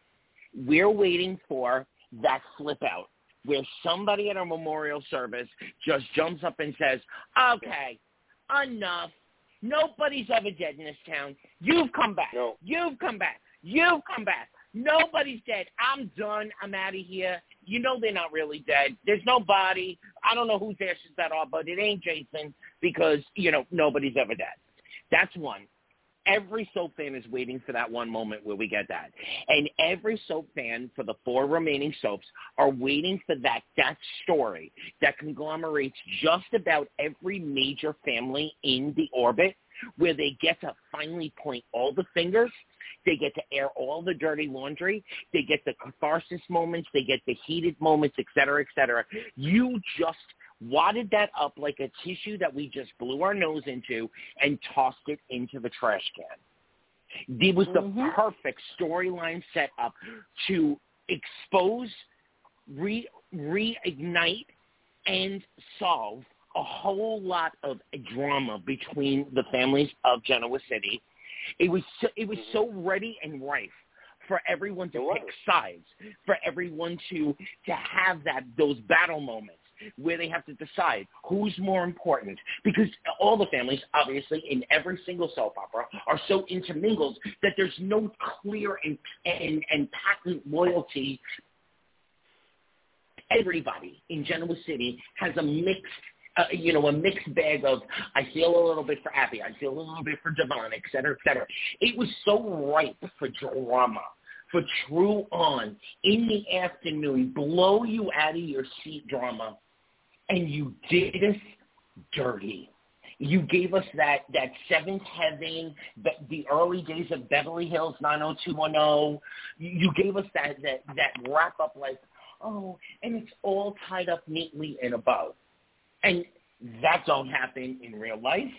we're waiting for that flip out where somebody at a memorial service just jumps up and says, okay, enough. Nobody's ever dead in this town. You've come back. No. You've come back. You've come back. Nobody's dead. I'm done. I'm out of here. You know they're not really dead. There's no body. I don't know whose ashes that are, but it ain't Jason because, you know, nobody's ever dead. That's one. Every soap fan is waiting for that one moment where we get that. And every soap fan for the four remaining soaps are waiting for that that story that conglomerates just about every major family in the orbit where they get to finally point all the fingers they get to air all the dirty laundry. They get the catharsis moments. They get the heated moments, et cetera, et cetera. You just wadded that up like a tissue that we just blew our nose into and tossed it into the trash can. It was the Mhm. perfect storyline set up to expose, re- reignite, and solve a whole lot of drama between the families of Genoa City. It was so, it was so ready and rife for everyone to pick sides, for everyone to to have that those battle moments where they have to decide who's more important because all the families obviously in every single soap opera are so intermingled that there's no clear and and, and patent loyalty everybody in Genoa City has a mixed, uh, you know, a mixed bag of I feel a little bit for Abby, I feel a little bit for Devon, et cetera, et cetera. It was so ripe for drama, for true on in the afternoon, blow you out of your seat drama, and you did us dirty. You gave us that that seventh heaven, the, the early days of Beverly Hills 90210. You you gave us that that that wrap up like oh, and it's all tied up neatly in a bow. And that don't happen in real life.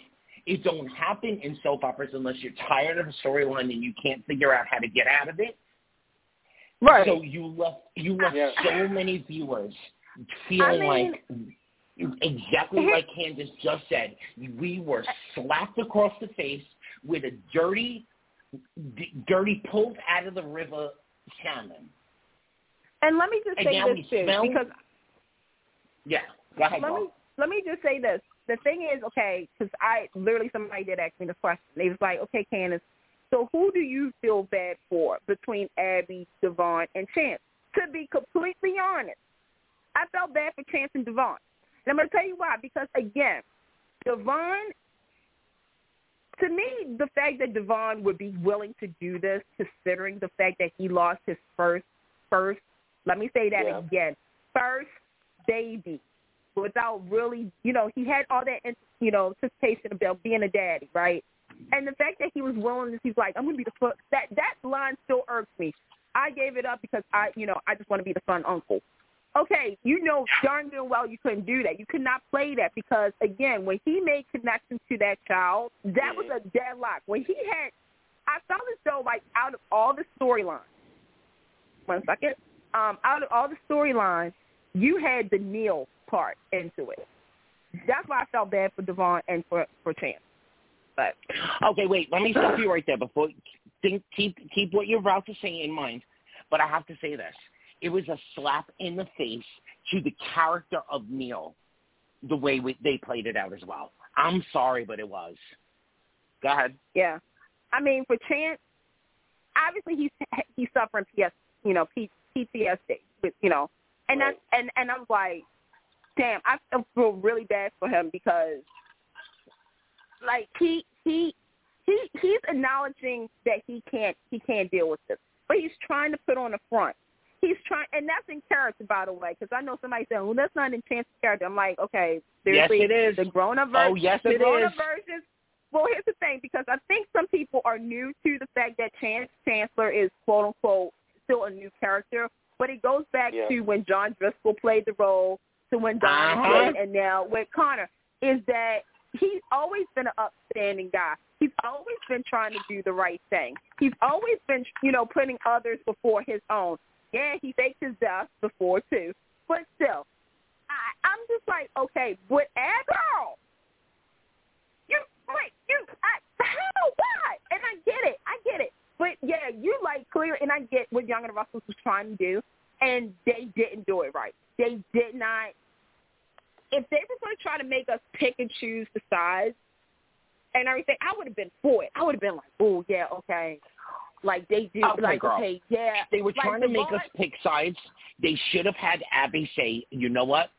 It don't happen in soap operas unless you're tired of a storyline and you can't figure out how to get out of it. Right. So you left you left Yeah. so many viewers feeling I mean- like exactly like Candice just said. We were slapped across the face with a dirty, d- dirty pulled out of the river salmon. And let me just And say this too, smell- because Yeah, go ahead. let me let me just say this. The thing is, okay, because I literally somebody did ask me the question. They was like, okay, Candice, so who do you feel bad for between Abby, Devon, and Chance? To be completely honest, I felt bad for Chance and Devon. And I'm going to tell you why. Because again, Devon, to me, the fact that Devon would be willing to do this, considering the fact that he lost his first, first, let me say that Yeah. again, first baby without really, you know, he had all that, you know, anticipation about being a daddy, right? And the fact that he was willing, he's like, I'm going to be the foot. That that line still irks me. I gave it up because I, you know, I just want to be the fun uncle. Okay, you know darn good well you couldn't do that. You could not play that because again, when he made connections to that child, that was a deadlock. When he had, I felt as though like out of all the storylines, one second, um, out of all the storylines, you had the Neil part into it. That's why I felt bad for Devon and for for Chance. But Okay, wait. Let me stop you right there. Before think, keep keep what you're about to say in mind. But I have to say this: it was a slap in the face to the character of Neil, the way we, they played it out as well. I'm sorry, but it was. Go ahead. yeah, I mean for Chance, obviously he's he's suffering PS, you know, P, PTSD, with you know, and Right. that's and and I was like, damn, I feel really bad for him because, like he he he he's acknowledging that he can't he can't deal with this, but he's trying to put on a front. He's trying, and that's in character, by the way, because I know somebody saying, "Well, that's not in Chance's character." I'm like, okay, seriously, Yes, it is. the grown-up version. Oh, yes, the it grown-up is. Well, here's the thing, because I think some people are new to the fact that Chance Chancellor is quote unquote still a new character, but it goes back Yeah. to when John Driscoll played the role, to when Don Uh-huh. and now with Connor. Is that he's always been an upstanding guy. He's always been trying to do the right thing. He's always been, you know, putting others before his own. Yeah, he faked his death before too, but still, I, I'm just like, okay, girl, you wait, you I, how why? And I get it, I get it, but yeah, you like clear, and I get what Young and the Restless was trying to do, and they didn't do it right. They did not. If they were going to try to make us pick and choose the size and everything, I would have been for it. I would have been like, oh yeah, okay. Like they did, Okay, like girl. okay, yeah. They were Like, trying to make Devon- us pick sides. They should have had Abby say, "You know what?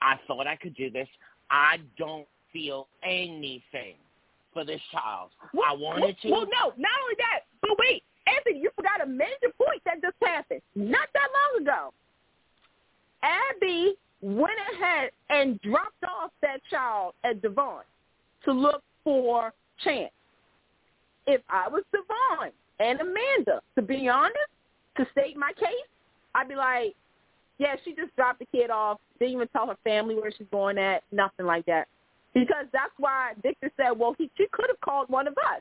I thought I could do this. I don't feel anything for this child. Well, I wanted to." Well, no, not only that, but wait, Anthony, you forgot a major point that just happened not that long ago. Abby went ahead and dropped off that child at Devon to look for Chance. If I was Devon and Amanda, to be honest, to state my case, I'd be like, yeah, she just dropped the kid off, didn't even tell her family where she's going at, nothing like that. Because that's why Victor said, well, he, she could have called one of us,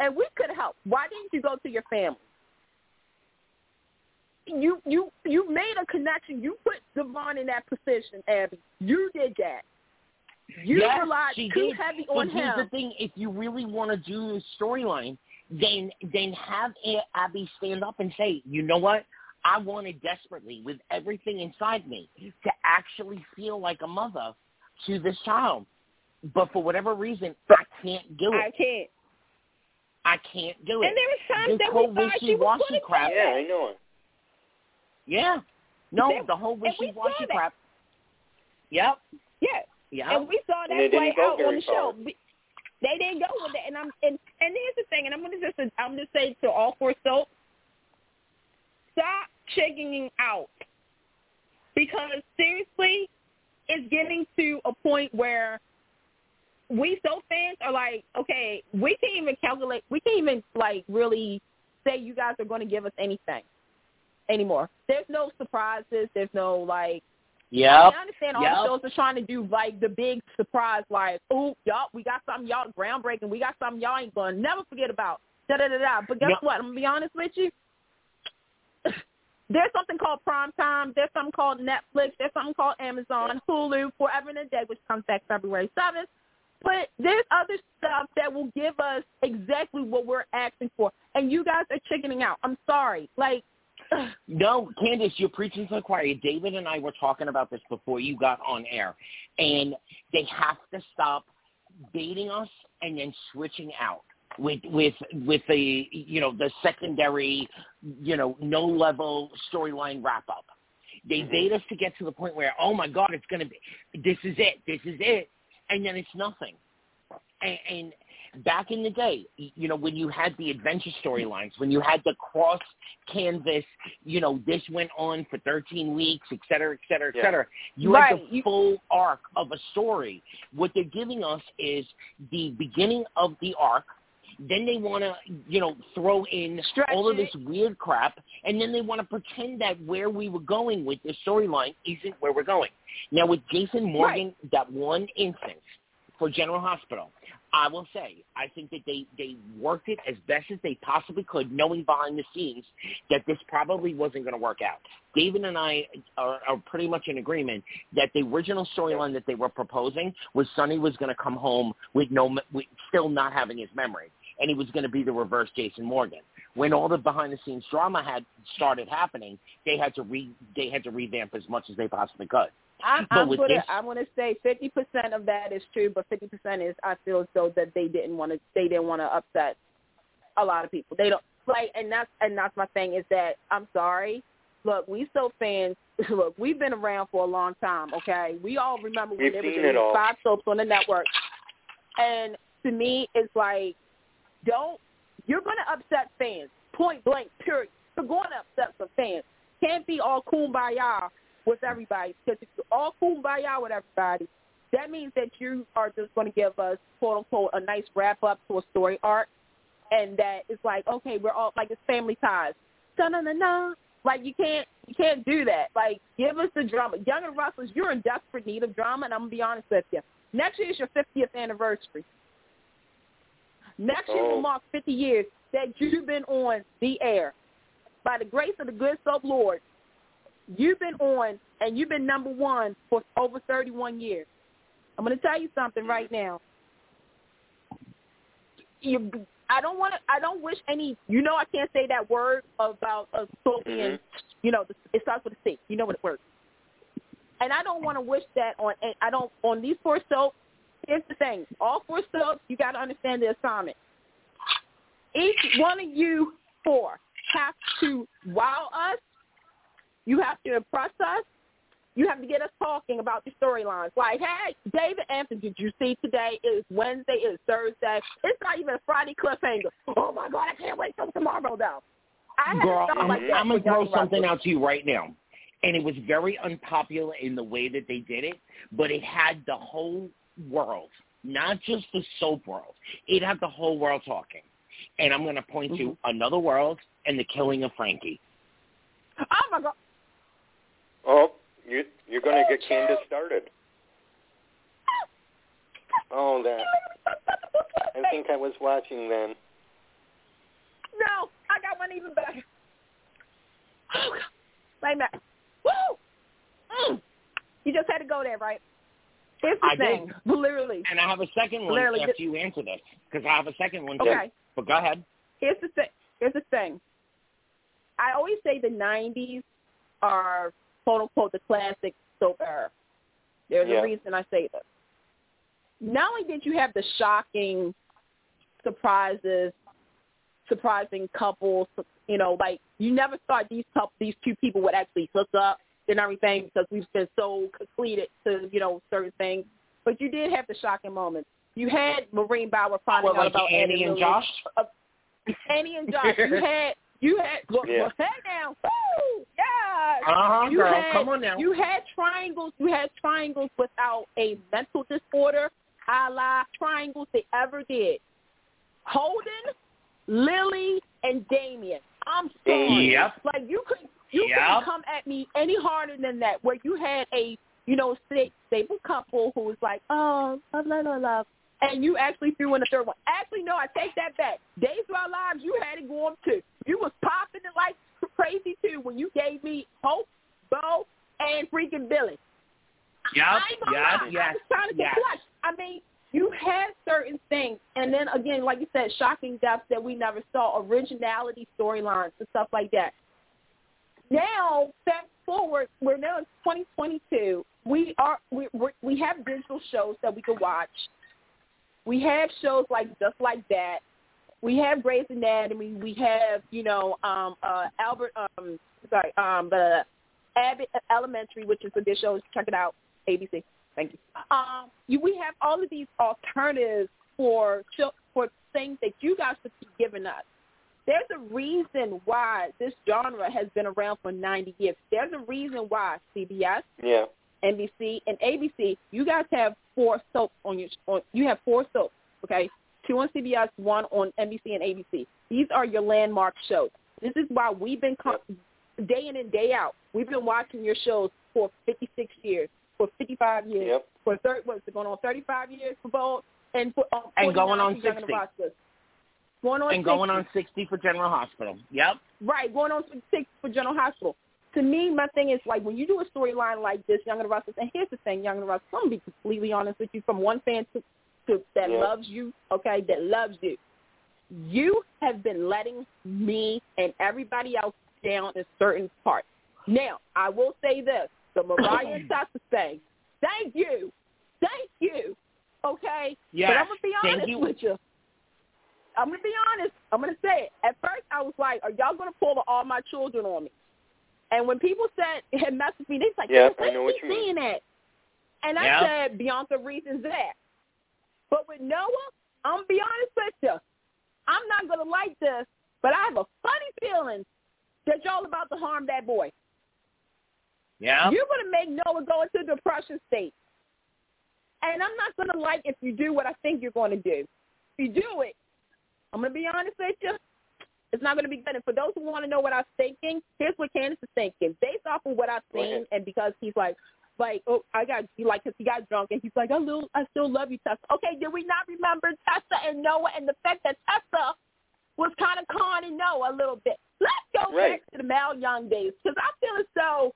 and we could have helped. Why didn't you go to your family? You you you made a connection. You put Devon in that position, Abby. You did that. You yes, relied too did. heavy but on here's him. Here's the thing: if you really want to do the storyline, then then have Abby stand up and say, "You know what? I wanted desperately, with everything inside me, to actually feel like a mother to this child, but for whatever reason, I can't do it. I can't. I can't do it." And there was times This that whole we thought she was wishy-washy going to crap. Yeah. I know. It. Yeah. No, They- the whole and we wishy-washy crap. Yep. Yeah. Yep. And we saw that they play out on the show. far. We- They didn't go with it, and I'm and and here's the thing, and I'm gonna just I'm gonna say to all four soap, stop checking out because seriously, it's getting to a point where we soap fans are like, okay, we can't even calculate, we can't even like really say you guys are going to give us anything anymore. There's no surprises. There's no like Yeah. I understand all yep. the shows are trying to do like the big surprise, like, oh, y'all, we got something y'all groundbreaking. We got something y'all ain't gonna never forget about. Da da da da. But guess Yep. what? I'm gonna be honest with you. There's something called Prime Time. There's something called Netflix. There's something called Amazon, Hulu, Forever and a Day, which comes back February 7th. But there's other stuff that will give us exactly what we're asking for. And you guys are chickening out. I'm sorry. Like, No, Candice, you're preaching to the choir. David and I were talking about this before you got on air, and they have to stop baiting us and then switching out with with with the you know the secondary you know no level storyline wrap up. They Mhm. bait us to get to the point where oh my god it's gonna be this is it this is it and then it's nothing. And, and back in the day, you know, when you had the adventure storylines, when you had the cross canvas, you know, this went on for 13 weeks, et cetera, et cetera, et Yeah. cetera. You had the full arc of a story. What they're giving us is the beginning of the arc. Then they want to, you know, throw in Stretch all of it. this weird crap, and then they want to pretend that where we were going with this storyline isn't where we're going. Now, with Jason Morgan, that one instance for General Hospital, I will say I think that they they worked it as best as they possibly could, knowing behind the scenes that this probably wasn't going to work out. David and I are, are pretty much in agreement that the original storyline that they were proposing was Sonny was going to come home with no with still not having his memory, and he was going to be the reverse Jason Morgan. When all the behind the scenes drama had started happening, they had to re they had to revamp as much as they possibly could. I'm, I'm gonna this- I'm gonna say fifty percent of that is true, but fifty percent is I feel as though that they didn't want to they didn't want to upset a lot of people. They don't like, and that's and that's my thing is that I'm sorry. Look, we soap fans. Look, we've been around for a long time. Okay, we all remember when We've there was seen it all. five soaps on the network. And to me, it's like, don't you're gonna upset fans. Point blank. Period. You're going to upset some fans. Can't be all kumbaya with everybody. Because if you're all kumbaya with everybody, that means that you are just going to give us, quote unquote, a nice wrap up to a story arc, and that it's like, okay, we're all like it's family ties. Na na na na. Like you can't you can't do that. Like give us the drama. Young and Restless, you're in desperate need of drama, and I'm gonna be honest with you. Next year is your 50th anniversary. Next year Oh. will mark 50 years that you've been on the air. By the grace of the good soap Lord, you've been on and you've been number one for over 31 years. I'm going to tell you something right now. You, I don't want to. I don't wish any. You know, I can't say that word about a soap being. Mhm. You know, it starts with a C. You know what it works. And I don't want to wish that on. I don't on these four soaps. Here's the thing: all four soaps, you got to understand the assignment. Each one of you four have to wow us. You have to impress us. You have to get us talking about the storylines. Like, hey, David Anthony, did you see today? It is Wednesday. It is Thursday. It's not even a Friday cliffhanger. Oh my God, I can't wait till tomorrow though. I Girl, I'm, like I'm gonna for throw something out to you right now, and it was very unpopular in the way that they did it, but it had the whole world, not just the soap world. It had the whole world talking, and I'm gonna point to Mm-hmm. another world and the killing of Frankie. Oh my God. Oh, you you're going to get Candice started. Oh, that. I think I was watching then. No, I got one even better. Oh, God. Wait a minute. Woo! Mm. You just had to go there, right? Here's the I did. thing. Literally. And I have a second one Literally, after this- you answer this, because I have a second one too. Okay. But go ahead. Here's the thing. Here's the thing. I always say the '90s are quote unquote the classic soap era. There's Yeah. a reason I say this. Not only did you have the shocking surprises, surprising couples, you know, like you never thought these couple, these two people would actually hook up and everything because we've been so completed to you know certain things. But you did have the shocking moments. You had Maureen Bauer finding What, out like about Andy and Lily. Josh? Uh, Annie and Josh. You had you had well, Yeah. well, hey now, woo, yeah. Uh huh, You girl. had, Come on now. You had triangles. You had triangles without a mental disorder, a la triangles they ever did. Holden, Lily, and Damien. I'm sorry. Yep. Like you could You Yep. couldn't come at me any harder than that. Where you had a you know stable couple who was like, oh, love, love, love, love, and you actually threw in a third one. Actually, no, I take that back. Days of Our Lives, you had it going too. You was popping it like crazy too when you gave me Hope, Bo, and freaking Billy. Yep, I yep, lie. I yes, was trying to get yes. clutch. I mean, you had certain things, and then again, like you said, shocking deaths that we never saw, originality storylines and stuff like that. Now, fast forward, we're now in 2022. We are we we have digital shows that we can watch. We have shows like just like that. We have Grey's Anatomy. We have you know um, uh, Albert um, sorry um, the Abbott Elementary, which is a good show. Check it out, ABC. Thank you. Um, you, we have all of these alternatives for for things that you guys should be giving us. There's a reason why this genre has been around for 90 years. There's a reason why CBS, Yeah. NBC, and ABC, you guys have four soaps on your on. You have four soaps, okay? Two on CBS, one on NBC and ABC. These are your landmark shows. This is why we've been com- day in and day out. We've been watching your shows for 56 years, for 55 years, Yep. for 30, what's it going on 35 years for both, and for um, And going on for Young and 60. Going on and going on 60 for General Hospital. Yep. Right, going on six for General Hospital. To me, my thing is like when you do a storyline like this, Young and the Restless, and here's the thing, Young and the Restless, I'm gonna be completely honest with you, from one fan to, to that Yeah. loves you, okay, that loves you. You have been letting me and everybody else down in certain parts. Now, I will say this, the Mariah Sasha thing, thank you. Thank you. Okay? Yes, But I'm gonna be thank honest you. with you. I'm gonna be honest. I'm gonna say it. At first, I was like, "Are y'all gonna pull the all my children on me?" And when people said had messaged me, they was like, Yeah, "Why I know what you mean. saying that?" And I Yeah. said, Bianca reasons that. But with Noah, I'm gonna be honest with you. I'm not gonna like this, but I have a funny feeling that y'all about to harm that boy. Yeah. You're gonna make Noah go into a depression state. And I'm not gonna like if you do what I think you're gonna do. If you do it, I'm gonna be honest with you. It's not gonna be good. And for those who want to know what I was thinking, here's what Candice is thinking. Based off of what I've seen, and because he's like, like, oh, I got like, cause he got drunk, and he's like, I little, I still love you, Tessa. Okay, did we not remember Tessa and Noah, and the fact that Tessa was kind of conning Noah a little bit? Let's go Right. back to the Mal Young days, because I feel as though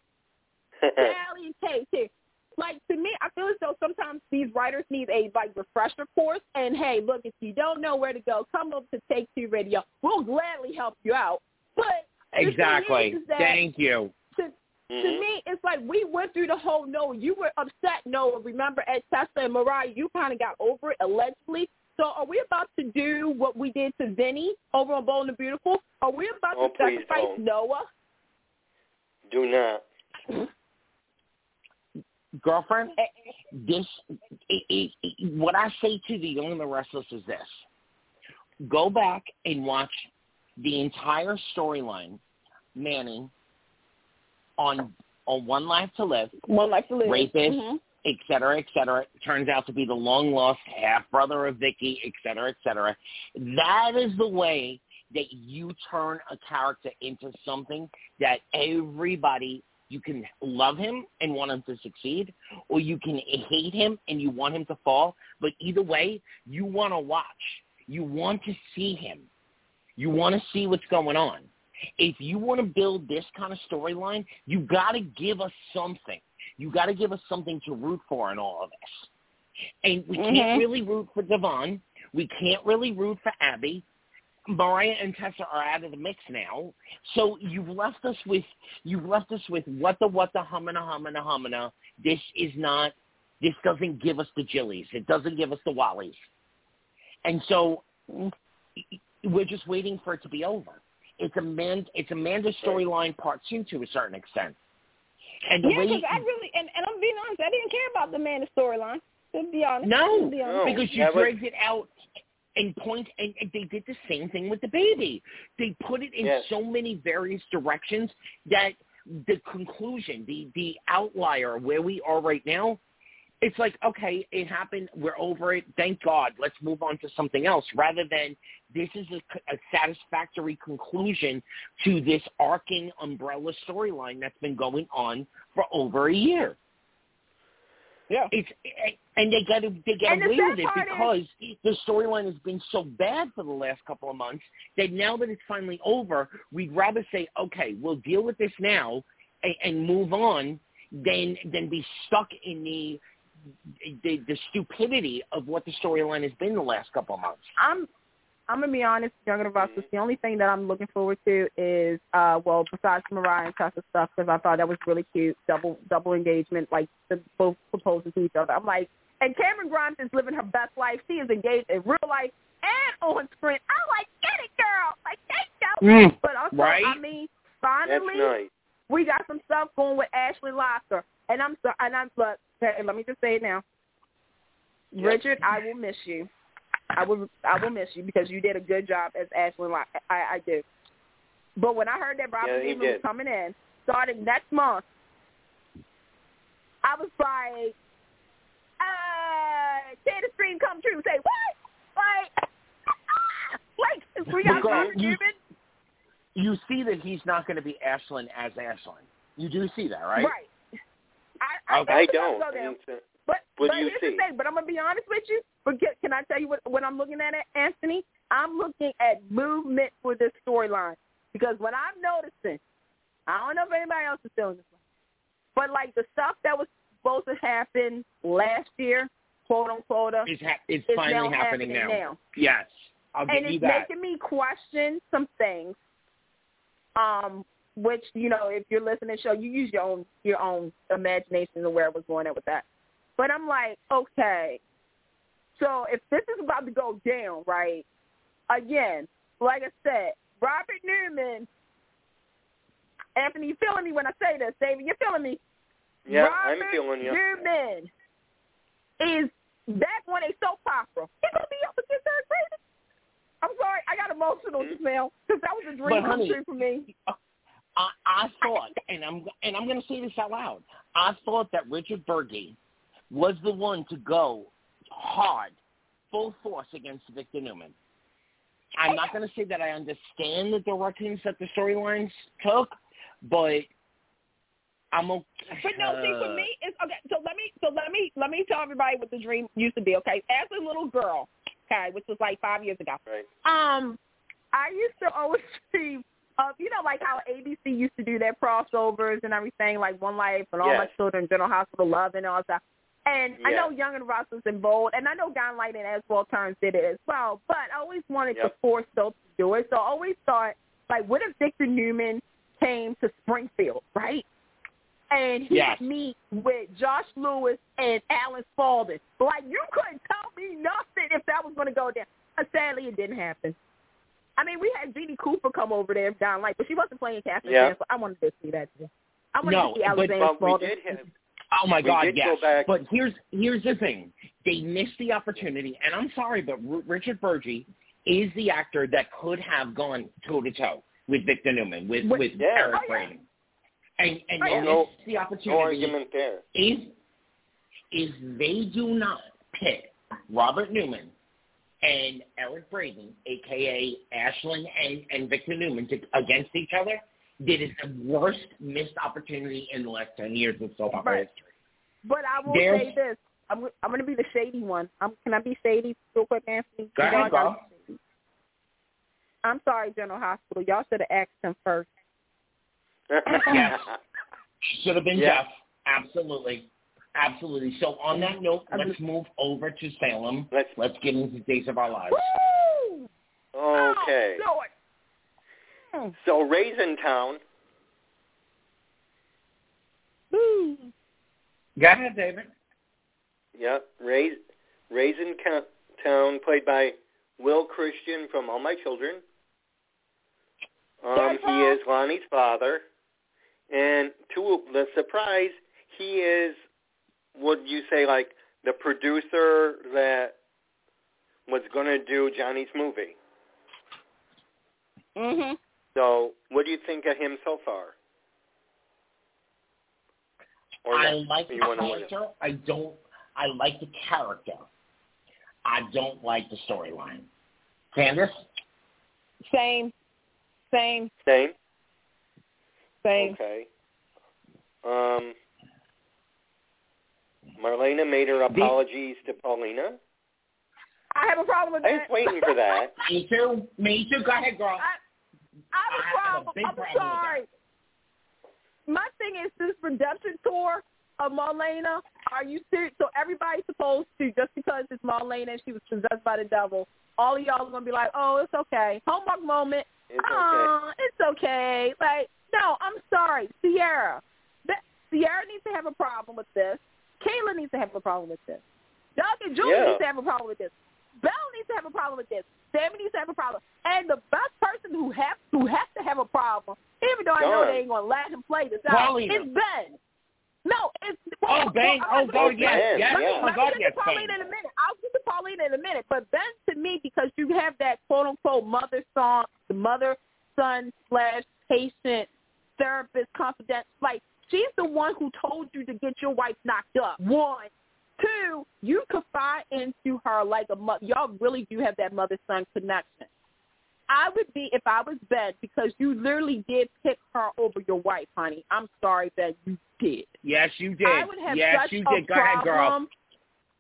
Sally and Kate here. Like to me, I feel as though sometimes these writers need a like refresher course. And hey, look, if you don't know where to go, come up to Take Two Radio. We'll gladly help you out. But Exactly. is, is that Thank you. To, to me, it's like we went through the whole no. You were upset, no. Remember at Tessa and Mariah, you kind of got over it allegedly. So are we about to do what we did to Vinny over on Bold and the Beautiful? Are we about Oh, to sacrifice don't. Noah? Do not. Girlfriend, eh, this, it, it, it, what I say to the Young and the Restless is this. Go back and watch the entire storyline, Manning, on on One Life to Live, One life to live. Rapist. Mhm. et cetera, et cetera. Turns out to be the long lost half brother of Vicky, et cetera, et cetera. That is the way that you turn a character into something that everybody you can love him and want him to succeed, or you can hate him and you want him to fall. But either way, you want to watch. You want to see him. You want to see what's going on. If you want to build this kind of storyline, you got to give us something. You got to give us something to root for in all of this. And we Mhm. can't really root for Devon. We can't really root for Abby. Mariah and Tessa are out of the mix now. So you've left us with you've left us with what the what the humana humana humana. This is not this doesn't give us the Jillies. It doesn't give us the Wallies. And so we're just waiting for it to be over. It's Amanda it's Amanda's storyline part two to a certain extent. And the Yeah, because I really, and, and I'm being honest, I didn't care about the man storyline. To be honest, No, be honest. No. because you that was- dragged it out and point and, and they did the same thing with the baby. They put it in Yes. so many various directions that the conclusion, the the outlier where we are right now, it's like okay, it happened. We're over it. Thank God. Let's move on to something else. Rather than this is a, a satisfactory conclusion to this arcing umbrella storyline that's been going on for over a year. Yeah. It's and they got to they get away with it because the storyline has been so bad for the last couple of months that now that it's finally over, we'd rather say, okay, we'll deal with this now and, and move on than than be stuck in the the, the stupidity of what the storyline has been the last couple of months. I'm I'm gonna be honest, Younger Russell. The only thing that I'm looking forward to is, uh, well, besides Mariah and Tessa stuff, because I thought that was really cute, double double engagement, like the both proposing to each other. I'm like, and Camryn Grimes is living her best life. She is engaged in real life and on screen. I'm like, get it, girl. Like, thank you. Mm, but also, right? I mean, That's finally, nice. we got some stuff going with Ashland Locke, and I'm so, and I'm look. hey, Let me just say it now, Yep. Richard. I will miss you. I will. I will miss you because you did a good job as Ashland Locke. I, I did. But when I heard that Robert Yeah, was coming in, starting next month, I was like, uh, say the dream come true. Say what? Like, like we got Because Robert you- Newman. You see that he's not going to be Ashland as Ashland. You do see that, right? Right. I, I, Okay. I don't. Go there. It's, uh, But, What but do you here's see? the thing. But I'm gonna be honest with you. But get, can I tell you what what I'm looking at, Anthony? I'm looking at movement for this storyline because what I'm noticing, I don't know if anybody else is feeling this way, but like the stuff that was supposed to happen last year, quote unquote, It's, ha- it's is finally now happening, now. Yes, I'll give and you it's that. making me question some things. Um, which you know, if you're listening to the show, you use your own your own imagination to where I was going at with that. But I'm like, okay, so if this is about to go down, right? Again, like I said, Robert Newman. Anthony, you feeling me when I say this, David? You're feeling me? yeah, Robert I'm feeling you. Newman is back on a soap opera. He's gonna be up against Eric Braeden. I'm sorry, I got emotional mm-hmm. just now because that was a dream But, come true for me. Uh, I, I thought, and I'm and I'm going to say this out loud. I thought that Richard Burgi was the one to go hard, full force against Victor Newman. I'm not going to say that I understand the directions that the storylines took, but I'm okay. But no, see, for me, it's okay. So let me, so let me, let me tell everybody what the dream used to be. Okay, as a little girl, okay, which was like five years ago. Right. Um, I used to always see, uh, you know, like how ABC used to do their crossovers and everything, like One Life and All My Children, General Hospital Love, and all that. And I know Young and Ross was involved, and I know Don Light and as well Turns did it as well. But I always wanted to Yep. force Soap to do it, so I always thought, like, what if Victor Newman came to Springfield, right? And he Yes. meet with Josh Lewis and Alan Spaulding. Like, you couldn't tell me nothing if that was going to go down. Sadly, it didn't happen. I mean, we had Jeanne Cooper come over there, Don Light, but she wasn't playing Catherine Yeah. Sanford. I wanted to see that. Too. I wanted No, to see Alexander But we did have Oh my We God, did go yes. back- But here's here's the thing: they missed the opportunity, and I'm sorry, but R- Richard Burgi is the actor that could have gone toe to toe with Victor Newman, with With- with Yeah. Eric Oh, yeah. And and Oh, yeah. No- missed the opportunity. argument there. If if they do not pit Robert Newman and Eric Braeden, aka Ashland and, and Victor Newman, to, against each other, did that is the worst missed opportunity in the last ten years of soap opera Right. history. But I will There's- say this. I'm I'm going to be the shady one. I'm, can I be shady real quick, Anthony? Go ahead, go. I'm sorry, General Hospital. Y'all should have asked him first. Yes. Should have been Yeah. Jeff. Absolutely. Absolutely. So on that note, I'm let's just- move over to Salem. Let's Let's get into Days of Our Lives. Woo! okay. Oh. So Raisin Town, Woo. Go ahead, David. yeah, Rais, Raisin Town, played by Will Christian from All My Children. Um, he is Lonnie's father, and to the surprise, he is. Would you say like the producer that was going to do Johnny's movie? Mhm. So, what do you think of him so far? Or I not? like the You wanna win it? character. I don't. I like the character. I don't like the storyline. Candice? Same. Same. Same. Same. Okay. Um, Marlena made her apologies to Paulina. I have a problem with that. I that. was waiting for that. Me too. Me too. Go ahead, girl. I, I have a I have a problem. big I'm sorry. My thing is this redemption tour of Marlena. Are you serious? So everybody's supposed to just because it's Marlena and she was possessed by the devil. All of y'all are gonna be like, oh, it's okay. Homework moment. It's okay. It's okay. Like, no, I'm sorry, Ciara. That, Ciara needs to have a problem with this. Kayla needs to have a problem with this. Doug and Julie Yeah. needs to have a problem with this. Belle needs to have a problem with this. Sami needs to have a problem. And the best person who has who has to have a problem, even though I know they ain't gonna let him play this out, Paulina. is Ben. No, it's Oh, Ben. Oh, God, it's yes, Ben. yes. Let me- Oh, my let me oh, get yes, to Paulina Ben. in a minute. I'll get to Paulina in a minute. But Ben, to me, because you have that quote unquote mother song, the mother son slash patient therapist confident. Like she's the one who told you to get your wife knocked up. One. Two, you confide into her like a mother. Y'all really do have that mother son connection. I would be if I was Ben because you literally did pick her over your wife, honey. I'm sorry, Ben, you did. Yes, you did. I would have yes, such you a did. Go ahead, girl. problem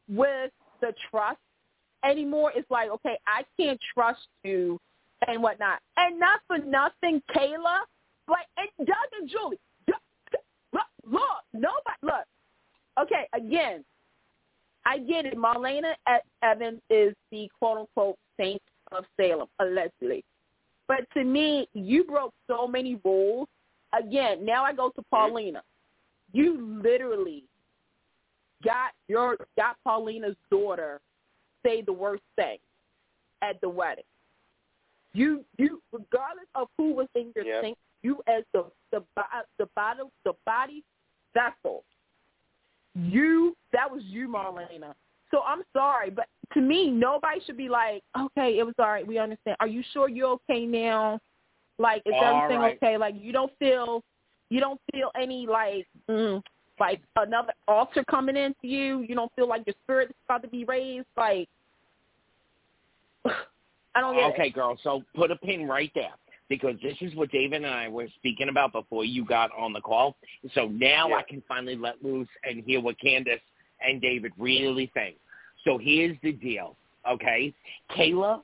with the trust anymore. It's like, okay, I can't trust you and whatnot. And not for nothing, Kayla, but and Doug and Julie. Look, nobody look. Okay, again, I get it. Marlena Evans is the quote unquote saint of Salem, allegedly. But to me, you broke so many rules. Again, now I go to mm-hmm. Paulina. You literally got your got Paulina's daughter say the worst thing at the wedding. You you regardless of who was in your Yep. sink, you as the the the body the body vessel. You that was you, Marlena. So I'm sorry, but to me, nobody should be like, okay, it was all right. We understand. Are you sure you're okay now? Like, is All everything right. okay? Like, you don't feel, you don't feel any like, mm, like another altar coming into you. You don't feel like your spirit is about to be raised. Like, I don't get Okay, it. girl. So put a pin right there because this is what David and I were speaking about before you got on the call. So now Yeah. I can finally let loose and hear what Candice and David really think. So here's the deal, okay? Kayla,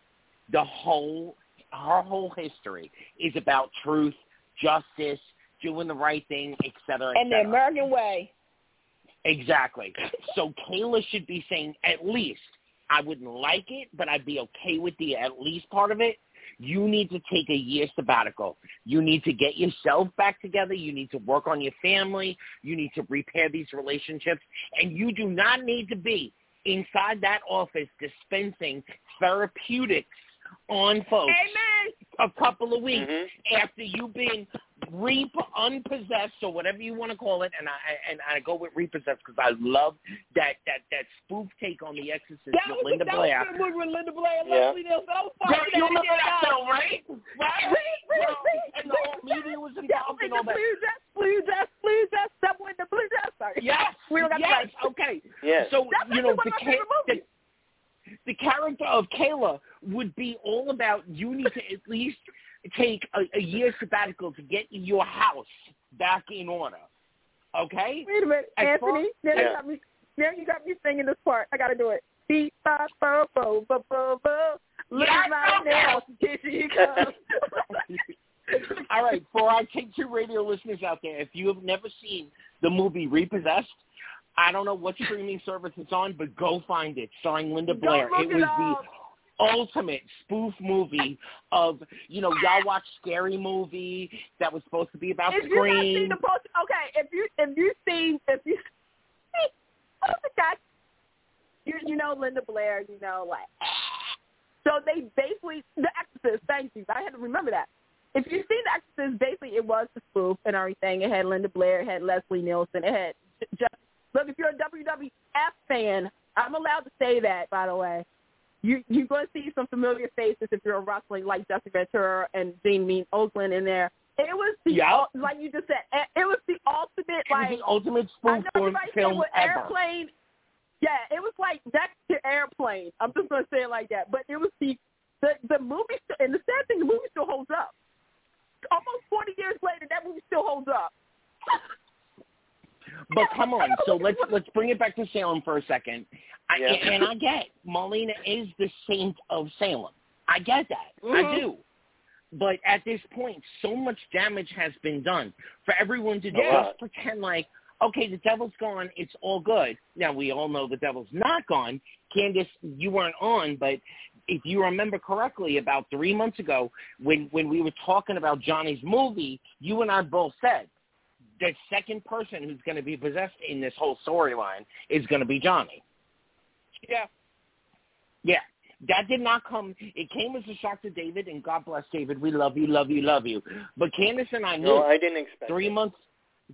the whole her whole history is about truth, justice, doing the right thing, et cetera, et And the cetera. American way. Exactly. So Kayla should be saying at least I wouldn't like it, but I'd be okay with the at least part of it. You need to take a year sabbatical. You need to get yourself back together. You need to work on your family. You need to repair these relationships. And you do not need to be inside that office dispensing therapeutics on folks Amen. a couple of weeks Mhm. after you've been re unpossessed or whatever you want to call it, and I and I go with repossessed because I love that that that spoof take on The Exorcist That with was, Linda that Blair. was good with Linda Blair and Yeah. Leslie Nielsen. I was Girl, you remember that other film, right? Right? Read, read, Girl, read. and the whole media was involved in and all that. blue dress, blue dress, blue dress, double in the blue dress. Sorry. Yes, We don't got yes, rights. okay. Yes. So That's you know the, ca- the the character of Kayla would be all about you need to at least take a, a year sabbatical to get your house back in order. Okay? Wait a minute, As far- Anthony. Now you got me. Now you got me singing this part. I got to do it. Beep, bop, bo, bo, bo, bo, bo. Look Yes, at my okay. nails. Here she comes. All right, for our Take Two radio listeners out there, if you have never seen the movie Repossessed, I don't know what streaming service it's on, but go find it, starring Linda Don't Blair. look It it was up. Ultimate spoof movie of, you know, y'all watch Scary Movie that was supposed to be about if you seen Scream. the post, okay. If you if you seen if you what's the guy? You you know Linda Blair. You know like. So they basically the Exorcist. Thank you. I had to remember that. If you see the Exorcist, basically it was the spoof and everything. It had Linda Blair. It had Leslie Nielsen. It had just look. If you're a WWF fan, I'm allowed to say that. By the way, you you're going to see some familiar faces if you're a wrestling like Jesse Ventura and Dean Mean Okerlund in there. It was the Yep. ul- like you just said. It was the ultimate like the ultimate I spoof know for everybody say film ever. airplane. Yeah, it was like next to airplane. I'm just gonna say it like that. But it was the the the movie, and the sad thing, the movie still holds up. Almost 40 years later, that movie still holds up. But come on, so let's let's bring it back to Salem for a second. I, Yeah. and, I get Marlena is the saint of Salem. I get that. I Mhm. do. But at this point, so much damage has been done for everyone to Yeah. just pretend like, okay, the devil's gone, it's all good. Now we all know the devil's not gone. Candice, you weren't on, but if you remember correctly, about three months ago, when when we were talking about Johnny's movie, you and I both said the second person who's going to be possessed in this whole storyline is going to be Johnny. Yeah. Yeah. That did not come. It came as a shock to David, and God bless David. We love you, love you, love you. But Candice and I knew No, I didn't expect three it. months,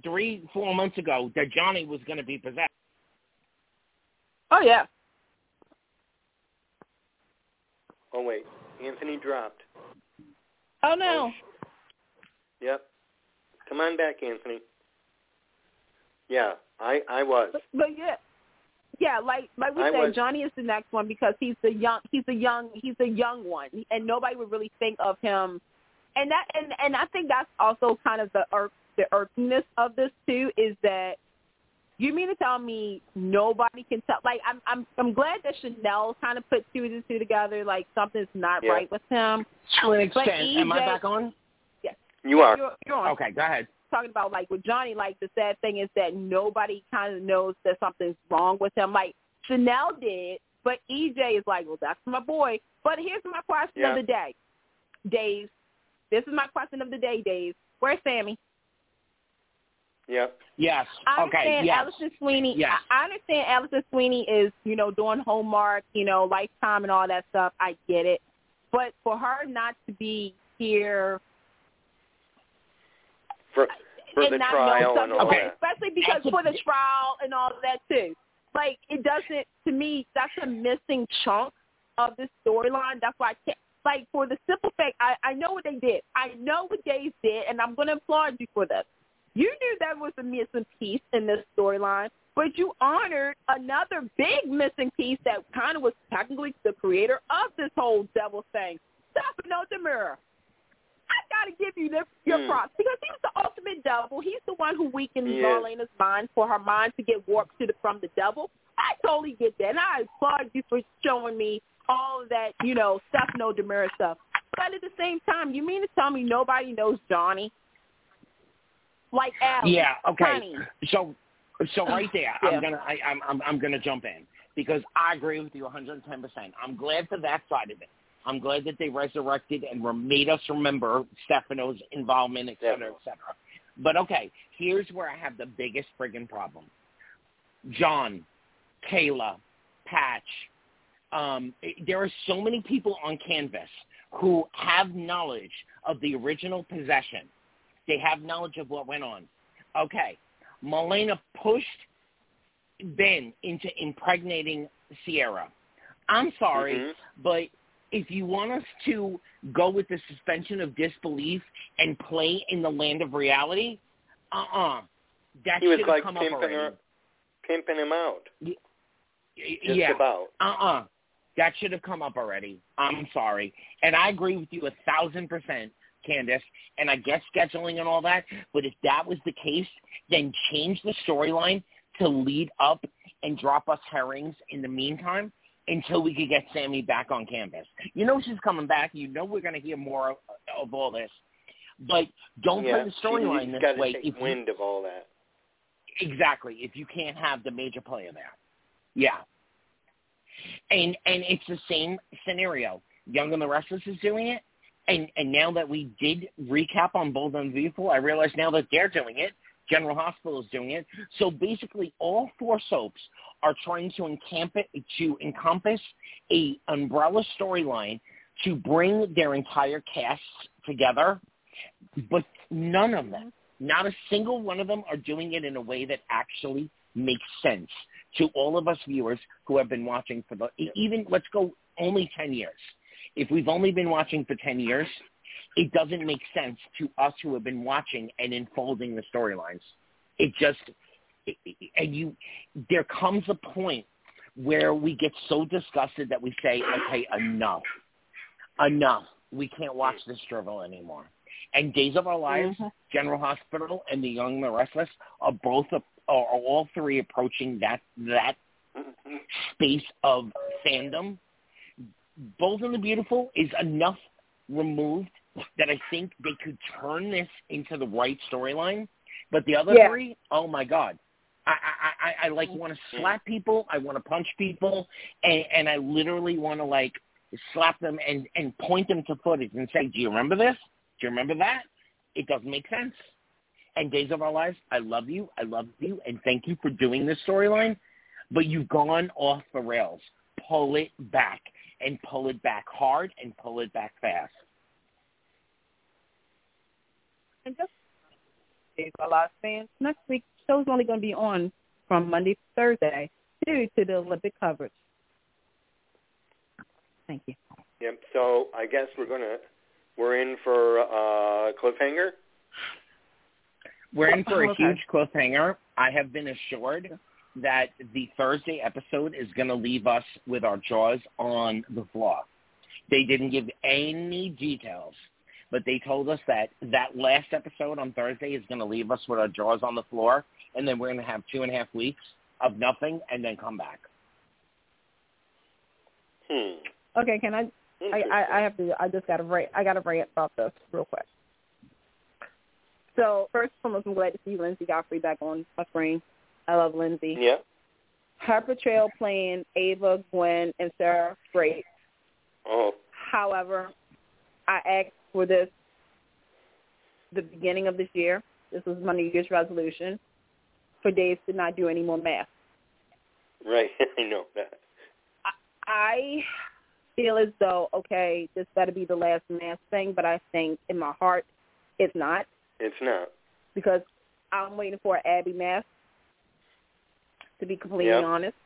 three, four months ago that Johnny was going to be possessed. Oh yeah. Oh wait, Anthony dropped. Oh no. Oh, yep. Come on back, Anthony. Yeah, I I was. But, but yeah. Yeah, like like we I said, was- Johnny is the next one because he's the young he's the young he's the young one, and nobody would really think of him. And that and and I think that's also kind of the irk the irkiness of this too is that you mean to tell me nobody can tell? Like I'm I'm I'm glad that Chanel kind of put two and two together. Like something's not Yeah. right with him. To an But extent. Am I back on? You are. You're, you're on. Okay, go ahead. Talking about like with Johnny, like the sad thing is that nobody kind of knows that something's wrong with him. Like Chanel did, but EJ is like, well, that's my boy. But here's my question Yeah. of the day, Dave. This is my question of the day, Dave. Where's Sami? Yep. Yes. I okay. understand Yes. Alison Sweeney. Yes. I, I understand Alison Sweeney is, you know, doing homework, you know, lifetime and all that stuff. I get it. But for her not to be here For for and the not trial know and something, all Okay. that. especially because for the trial and all of that too. Like it doesn't to me. That's a missing chunk of this storyline. That's why I can't. Like for the simple fact, I I know what they did. I know what Dave did, and I'm going to applaud you for that. You knew that was a missing piece in this storyline, but you honored another big missing piece that kind of was technically the creator of this whole devil thing, Stefano DiMera. I gotta give you this, your Hmm. props because he's the ultimate devil. He's the one who weakened He is. Marlena's mind for her mind to get warped to the from the devil. I totally get that, and I applaud you for showing me all of that, you know, Stefano DiMera stuff. But at the same time, you mean to tell me nobody knows Johnny? Like Al, Yeah. Okay. Honey. So, so right there, Yeah. I'm gonna, I, I'm, I'm, I'm gonna jump in because I agree with you 110. percent I'm glad for that side of it. I'm glad that they resurrected and made us remember Stefano's involvement, et cetera, et cetera. But okay, here's where I have the biggest friggin' problem. John, Kayla, Patch. Um, there are so many people on Canvas who have knowledge of the original possession. They have knowledge of what went on. Okay, Marlena pushed Ben into impregnating Ciara. I'm sorry, Mhm. but if you want us to go with the suspension of disbelief and play in the land of reality, uh-uh. That He was like come up pimping already. her, pimping him out. Y- Just yeah. about. Uh-uh. That should have come up already. I'm sorry. And I agree with you a thousand percent, Candice. And I guess scheduling and all that. But if that was the case, then change the storyline to lead up and drop us herrings in the meantime until we could get Sami back on canvas. You know she's coming back. You know we're going to hear more of, of all this. But don't yeah. play the storyline this way. take If you, wind of all that. Exactly. If you can't have the major player there. Yeah. And and it's the same scenario. Young and the Restless is doing it. And and now that we did recap on Bold and the Beautiful, I realize now that they're doing it. General Hospital is doing it. So basically all four soaps are trying to encamp to encompass a umbrella storyline to bring their entire casts together. But none of them not a single one of them are doing it in a way that actually makes sense to all of us viewers who have been watching for the even let's go only 10 years. If we've only been watching for 10 years, it doesn't make sense to us who have been watching and unfolding the storylines. It just it, and you there comes a point where we get so disgusted that we say, okay, enough, enough. We can't watch this drivel anymore. And Days of Our Lives, Mhm. General Hospital, and The Young and the Restless are both are all three approaching that that space of fandom. Bold and the Beautiful is enough removed that I think they could turn this into the right storyline. But the other Yeah. three, oh my god, I I, I, I like want to mm-hmm. slap people, I want to punch people, and, and I literally want to like slap them and and point them to footage and say, do you remember this? Do you remember that? It doesn't make sense. And Days of Our Lives, I love you, I love you, and thank you for doing this storyline, but you've gone off the rails. Pull it back, and pull it back hard, and pull it back fast. And just Days of Our Lives fans, next week show's only going to be on from Monday to Thursday due to the Olympic coverage. Thank you. Yep. So I guess we're gonna we're in for a cliffhanger. We're in for a oh, Okay. huge cliffhanger. I have been assured that the Thursday episode is going to leave us with our jaws on the floor. They didn't give any details, but they told us that that last episode on Thursday is going to leave us with our jaws on the floor, and then we're going to have two and a half weeks of nothing, and then come back. Hmm. Okay, can I? I, I, I have to. I just got to rant. I got to rant about this real quick. So first and foremost, I'm glad to see Linsey Godfrey back on my screen. I love Linsey. Yeah. Her portrayal playing Ava, Gwen, and Sarah, great. Oh. However, I asked for this the beginning of this year. This was my New Year's resolution for Dave to not do any more math. Right. I know that. I feel as though, okay, this better be the last math thing, but I think in my heart it's not It's not. because I'm waiting for Abby math, to be completely Yep. honest.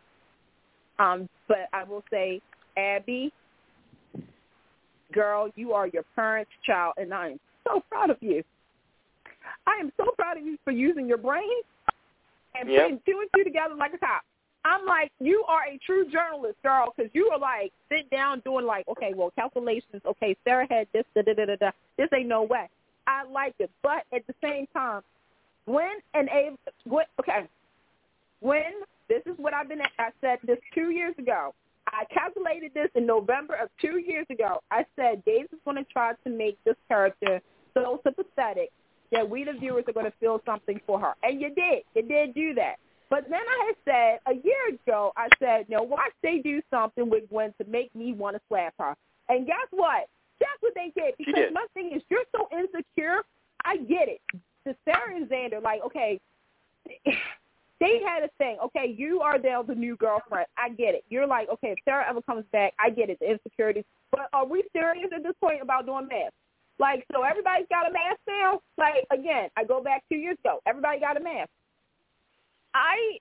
Um, but I will say, Abby, girl, you are your parents' child, and I am so proud of you. I am so proud of you for using your brain and Yep. putting two and two together like a top. I'm like, you are a true journalist, girl, because you are like sit down doing like, okay, well, calculations. Okay, Sarah had this, da da da da da. This ain't no way. I like it, but at the same time, when and Abe? Okay, when this is what I've been. I said this two years ago. I calculated this in November of two years ago. I said Dave is going to try to make this character so sympathetic that we the viewers are going to feel something for her, and you did. You did do that. But then I had said a year ago, I said, now watch they do something with Gwen to make me want to slap her. And guess what? That's what they did. Because did. my thing is, you're so insecure. I get it. To Sarah and Xander, like, okay, they had a thing. Okay, you are now the new girlfriend. I get it. You're like, okay, if Sarah ever comes back, I get it, the insecurities. But are we serious at this point about doing math? Like, so everybody's got a mask now? Like, again, I go back two years ago. Everybody got a mask. I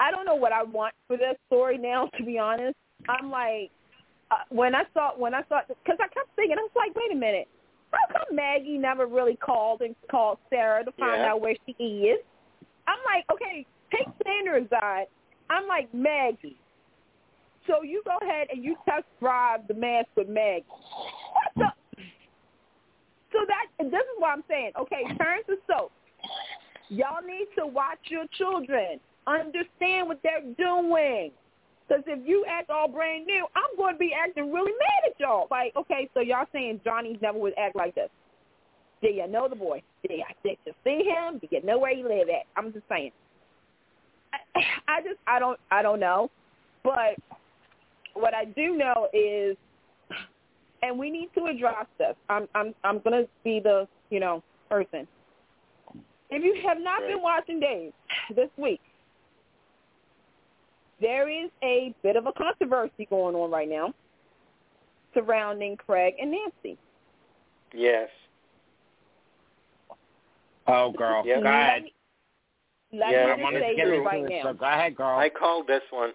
I don't know what I want for this story now. To be honest, I'm like uh, when I saw when I saw because I kept thinking I was like, wait a minute, how come Maggie never really called and called Sarah to find Yeah. out where she is? I'm like, okay, take Sandra aside. I'm like Maggie. So you go ahead and you test drive the mask with Maggie. What the? So that this is what I'm saying. Okay, parents of soap. Y'all need to watch your children. Understand what they're doing. Because if you act all brand new, I'm going to be acting really mad at y'all. Like, okay, so y'all saying Johnny never would act like this. Do you know the boy? Do you, did you see him? Do you know where he live at? I'm just saying. I, I just, I don't, I don't know. But what I do know is, and we need to address this. I'm, I'm, I'm going to be the, you know, person. If you have not been watching Dave this week, there is a bit of a controversy going on right now surrounding Craig and Nancy. Yes. Oh, girl, Yeah. go Let ahead. me, let Yeah, me I just wanted say to get this right it, now. so go ahead, girl. I called this one.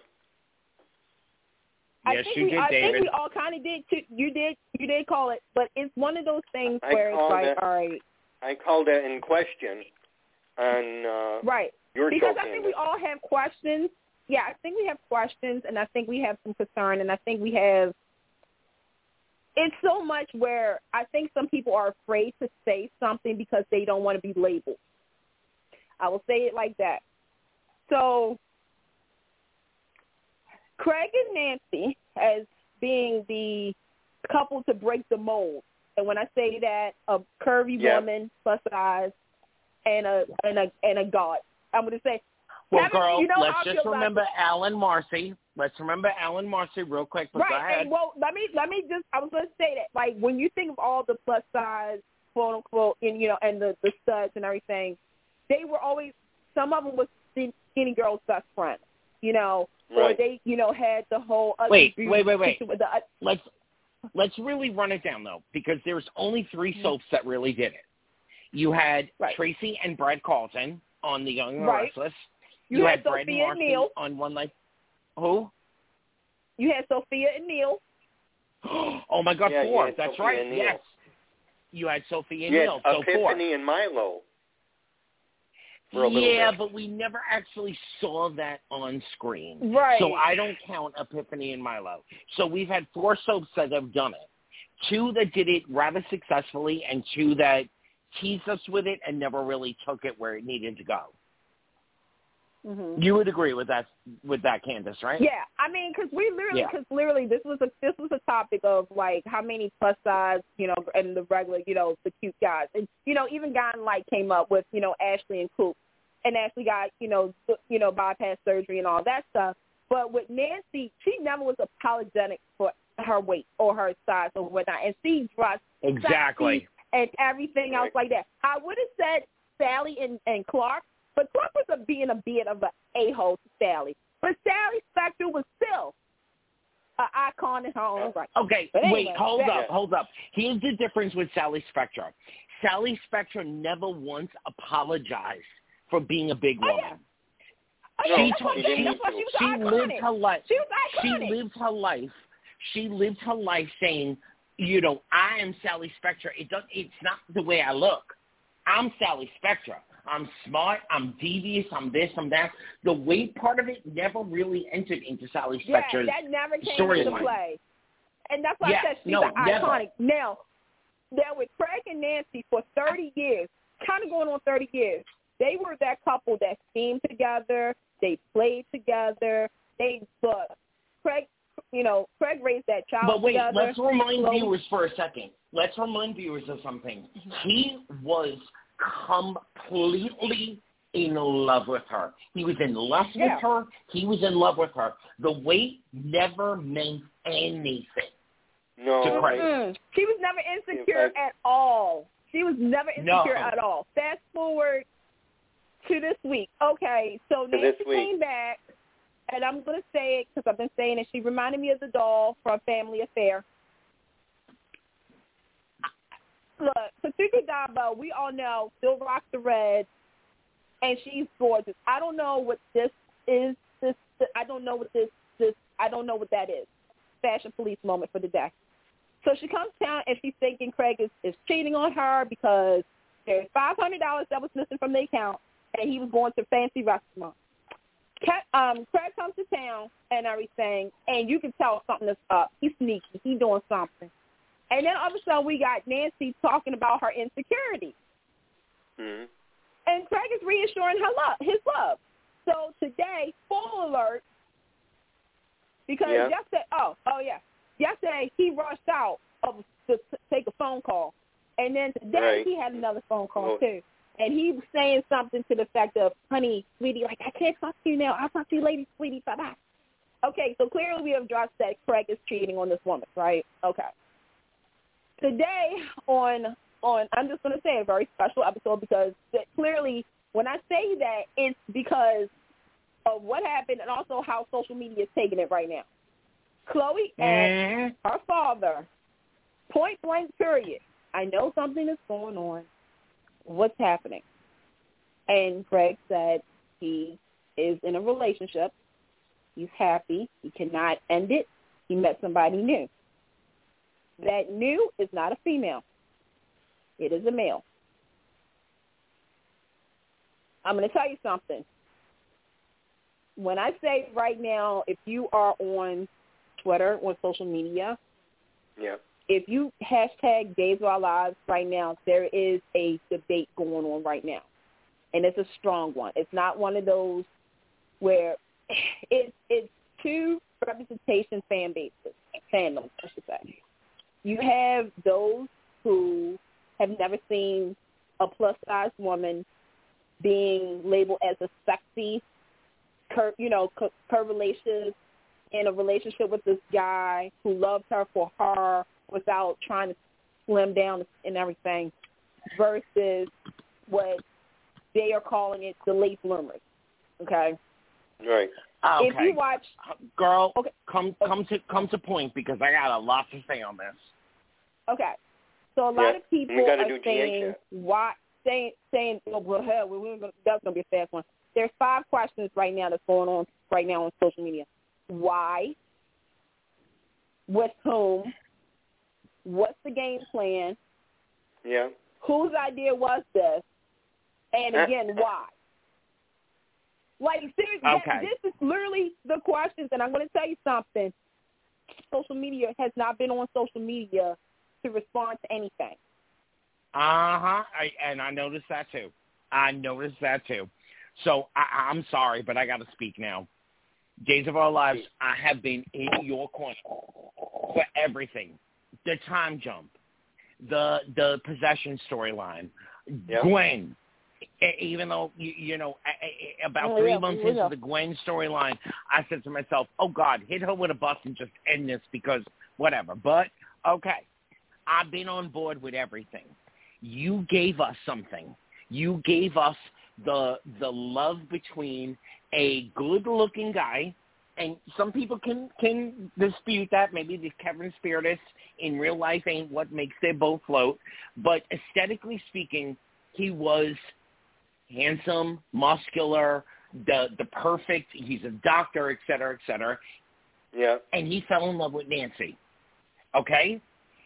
I yes, think you we, did, I David. think we all kind of did too. You did, you did call it, but it's one of those things I where it's like, it. all right, I called it in question on uh, right. your Because I think we all have questions. yeah, I think we have questions, and I think we have some concern, and I think we have. It's so much where I think some people are afraid to say something because they don't want to be labeled. I will say it like that. So, Craig and Nancy as being the couple to break the mold, and when I say that, a curvy Yep. woman plus size and a and a and a god. I'm going to say Well, girl, you know let's just remember. Alan Marcy. Let's remember Alan Marcy real quick. But go right. ahead. And well, let me let me just I was going to say that like when you think of all the plus size quote unquote and you know and the the studs and everything, they were always some of them was skin- skinny girls' best friend. You know, right. or they you know had the whole ugly Wait, wait, wait, wait. The, uh, let's let's really run it down though, because there's only three Mm-hmm. soaps that really did it. You had Right. Tracy and Brad Carlton on The Young and Right. Restless. You had Brad Sophia and Neil. on One Life. Who? you had Sophia and Neil. oh my God, Yeah, four. That's Sophia right. and Neil. Yes. You had Sophia and You had Neil. So four. Epiphany and Milo. for a little Yeah, bit. but we never actually saw that on screen. Right. So I don't count Epiphany and Milo. So we've had four soaps that have done it. Two that did it rather successfully and two that teased us with it and never really took it where it needed to go. Mm-hmm. You would agree with that with that, Candice, right? Yeah, I mean, because we literally, Yeah. because literally, this was a this was a topic of like how many plus size, you know, and the regular, you know, the cute guys, and you know, even Guiding Light came up with, you know, Ashley and Coop, and Ashley got, you know, you know, bypass surgery and all that stuff. But with Nancy, she never was apologetic for her weight or her size or whatnot, and she dressed Exactly. and everything else like that. I would have said Sally and, and Clark, but Clark was a, being a bit of an a-hole to Sally. But Sally Spectra was still an icon in her own right. Okay, anyway, wait, hold that- up, hold up. Here's the difference with Sally Spectra. Sally Spectra never once apologized for being a big Oh, woman. Oh, yeah. Oh, She yeah, that's told- what I'm saying. she- she she lived her life. She She lived her life. She lived her life saying, you know, I am Sally Spectra. It does. It's not the way I look. I'm Sally Spectra. I'm smart. I'm devious. I'm this. I'm that. The weight part of it never really entered into Sally yeah, that never came into storyline. play. And that's why Yes, I said she's no, an never. iconic. Now, now with Craig and Nancy for 30 years, kind of going on 30 years, they were that couple that schemed together. They played together. They, but Craig, you know, Craig raised that child But wait, together. let's remind viewers for a second. Let's remind viewers of something. Mm-hmm. He was completely in love with her. He was in lust Yeah. with her. He was in love with her. The weight never meant anything. No, To I, Christ. Mm. She was never insecure In fact- at all. She was never No. insecure at all. Fast forward to this week. Okay, so this Nancy week. came back, and I'm going to say it because I've been saying it. She reminded me of the doll from Family Affair. Look, Patrika Darbo, we all know, still rocks the red, and she's gorgeous. I don't know what this is. This I don't know what this this I don't know what that is. Fashion police moment for the day. So she comes down and she's thinking Craig is, is cheating on her because there's five hundred dollars that was missing from the account and he was going to fancy restaurant. Um, Craig comes to town and everything, and you can tell something is up. He's sneaky. He's doing something. And then all of a sudden we got Nancy talking about her insecurity. Mhm. And Craig is reassuring her love, his love. So today, full alert, because Yeah. yesterday, oh, oh yeah, yesterday he rushed out of to take a phone call, and then today Right. he had another phone call Oh. too, and he was saying something to the effect of, "Honey, sweetie, like I can't talk to you now. I'll talk to you later, sweetie. Bye bye." Okay, so clearly we have addressed that Craig is cheating on this woman, right? Okay. Today on on I'm just going to say a very special episode because clearly when I say that it's because of what happened and also how social media is taking it right now. Chloe asked mm-hmm. her father, point blank period, I know something is going on. What's happening? And Craig said he is in a relationship. He's happy. He cannot end it. He met somebody new. That new is not a female. It is a male. I'm going to tell you something. when I say right now, if you are on Twitter, on social media, Yeah. if you hashtag Days of Our Lives right now, there is a debate going on right now, and it's a strong one. It's not one of those where it's it's two representation fan bases, fandoms, I should say. You have those who have never seen a plus size woman being labeled as a sexy, cur- you know, cur- in a relationship with this guy who loves her for her without trying to slim down and everything, versus what they are calling it the late bloomers. Okay. Right. Okay. If you watch, Girl, Okay. come oh. come to come to point because I got a lot to say on this. okay, so a lot Yeah, of people we are do saying why saying saying oh, well hell we we're gonna, that's gonna be a fast one. There's five questions right now that's going on right now on social media. Why? With whom? What's the game plan? Yeah. Whose idea was this? And again, why? Like seriously, Okay. this is literally the questions, and I'm going to tell you something. Social media has not been on social media to respond to anything. Uh huh. And I noticed that too. I noticed that too. So I, I'm sorry, but I got to speak now. Days of Our Lives, I have been in your corner for everything. The time jump, the the possession storyline, Yep. Gwen. Even though you, you know, about Oh, three yeah, months into know. the Gwen storyline, I said to myself, "Oh God, hit her with a bus and just end this because whatever." But okay, I've been on board with everything. You gave us something. You gave us the the love between a good looking guy and some people can can dispute that. Maybe the Kevin Spirtas in real life ain't what makes their boat float. But aesthetically speaking, he was handsome, muscular, the the perfect he's a doctor, et cetera, et cetera Yeah. and he fell in love with Nancy. Okay?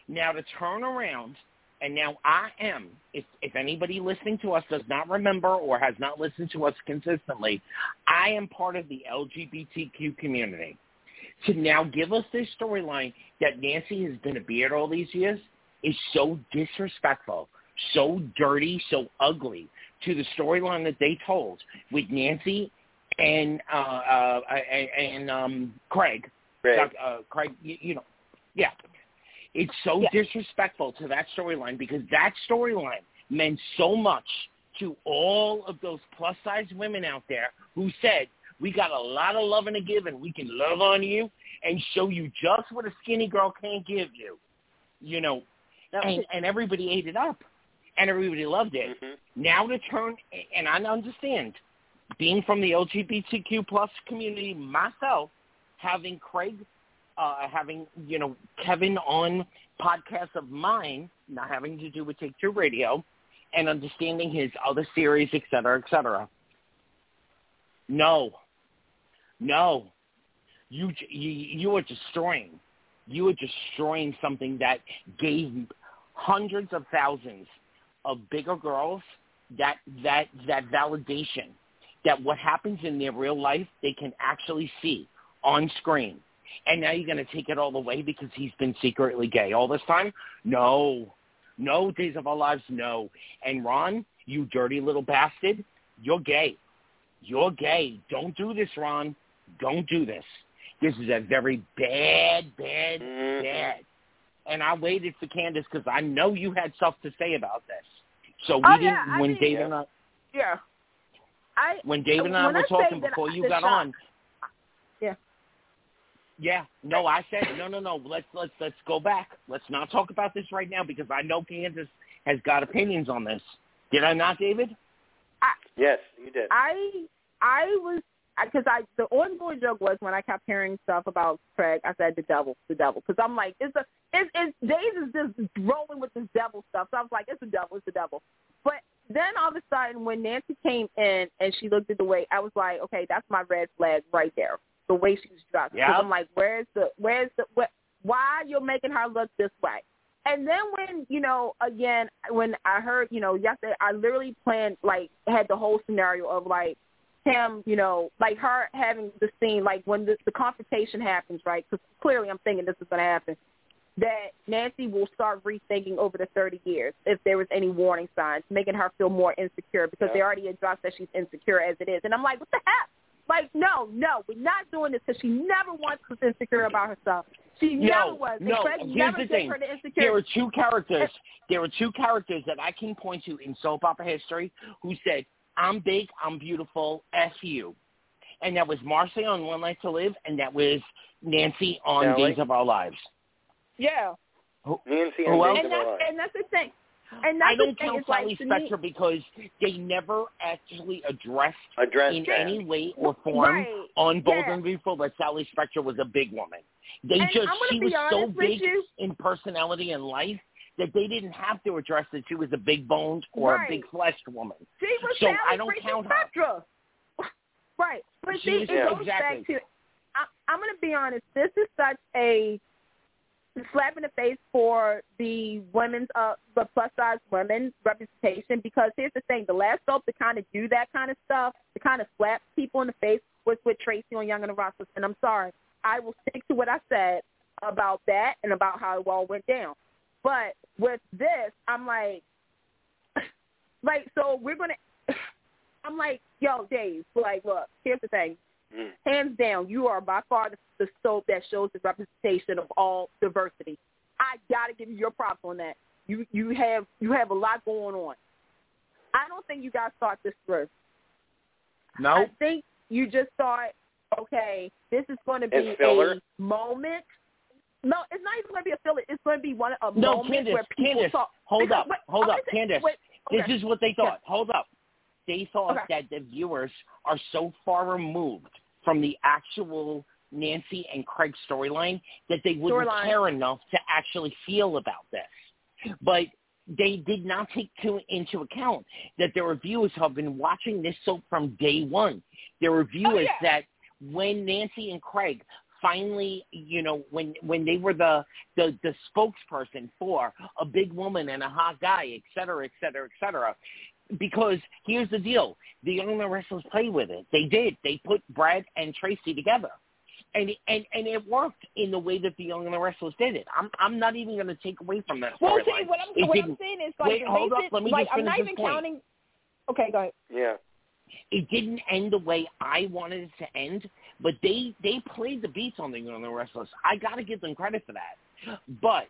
Now to turn around, and now I am, if, if anybody listening to us does not remember or has not listened to us consistently, I am part of the LGBTQ community. To now give us this storyline that Nancy has been a beard all these years is so disrespectful, so dirty, so ugly to the storyline that they told with Nancy and uh, uh, and, and um, Craig Right. Doc, uh, Craig, you, you know, yeah. It's so Yeah. disrespectful to that storyline because that storyline meant so much to all of those plus size women out there who said, we got a lot of loving to give and we can love on you and show you just what a skinny girl can't give you. You know, and, and everybody ate it up and everybody loved it. Mhm. Now to turn, and I understand, being from the LGBTQ plus community myself, having Craig, uh, having you know Kevin on podcasts of mine, not having to do with Take Two Radio, and understanding his other series, et cetera, et cetera. No, no, you you you are destroying, you are destroying something that gave hundreds of thousands of bigger girls that that that validation that what happens in their real life they can actually see on screen. And now you're going to take it all away because he's been secretly gay all this time? No. No, Days of Our Lives, no. And Ron, you dirty little bastard, you're gay. You're gay. Don't do this, Ron. Don't do this. This is a very bad, bad, Mhm. bad. And I waited for Candice because I know you had stuff to say about this. So we Oh, didn't, yeah, I when mean- David and I, Yeah. I when David and I when were I talking before I- you got shock- on. Yeah. Yeah. No, I said no, no, no. Let's let's let's go back. Let's not talk about this right now because I know Candice has got opinions on this. Did I not, David? Yes, you did. I I was because I the ongoing joke was when I kept hearing stuff about Craig, I said the devil, the devil, because I'm like it's a it's it's Days is just rolling with this devil stuff. So I was like it's the devil, it's the devil. But then all of a sudden when Nancy came in and she looked at the way, I was like, okay, that's my red flag right there. The way she was dressed. Yeah. I'm like, where's the where's the what, why you're making her look this way? And then when, you know, again, when I heard, you know, yesterday, I literally planned, like, had the whole scenario of, like, him, you know, like her having the scene, like when the, the confrontation happens, right? Because clearly I'm thinking this is going to happen. That Nancy will start rethinking over the 30 years if there was any warning signs, making her feel more insecure because Yeah. they already addressed that she's insecure as it is. And I'm like, what the heck? Like, no, no, we're not doing this because she never once was insecure about herself. She No, never was. And no. Craig Here's never the gave thing. the There insecurity. are two characters. There are two characters that I can point to in soap opera history who said, "I'm big, I'm beautiful, f you," and that was Marcy on One Life to Live, and that was Nancy on Sally? Days of Our Lives. Yeah. Nancy Who and else? And that's, and that's the thing. And that's I don't the thing. count It's like, Sally to Spectra because they never actually addressed Address in that. any way or form Right. on Bold Yeah. and Beautiful that Sally Spectra was a big woman. They And just she was so big you. in personality and life that they didn't have to address that she was a big boned or Right. a big fleshed woman. She was So Sally I don't freaking count her. Spectra. Right. But She see, was- it yeah, goes exactly. back to I, I'm going to be honest. This is such a slap in the face for the women's, uh, the plus size women representation. Because here's the thing: the last soap to kind of do that kind of stuff, to kind of slap people in the face, was with Tracy on Young and the Restless. And I'm sorry, I will stick to what I said about that and about how it all went down. But with this, I'm like, like, so we're gonna. I'm like, yo, Dave. Like, look, here's the thing. Mm. Hands down, you are by far the, the soap that shows the representation of all diversity. I gotta give you your props on that. You you have you have a lot going on. I don't think you guys thought this through. No, I think you just thought, okay, this is going to be It's a moment. No, it's not even going to be a filler. It's going to be one a No, moment Candice, where people Candice, talk. hold Because- up, wait, hold I'm up, gonna Candice. wait, this is what they thought. Hold up. They thought Okay. that the viewers are so far removed from the actual Nancy and Craig storyline that they wouldn't Storyline. care enough to actually feel about this. But they did not take to, into account that there are viewers who have been watching this soap from day one. There are oh, viewers Oh, yeah. that when Nancy and Craig finally, you know, when when they were the, the the spokesperson for a big woman and a hot guy, et cetera, et cetera, et cetera. Because here's the deal: the Young and the Restless played with it. They did. They put Brad and Tracy together, and and and it worked in the way that the Young and the Restless did it. I'm I'm not even going to take away from that Well, storyline. see, what I'm It what I'm saying is like Wait, hold up. basic- Let me like just I'm not finish this even point. counting. Okay, go ahead. Yeah. it didn't end the way I wanted it to end, but they they played the beats on the Young and the Restless. I got to give them credit for that. But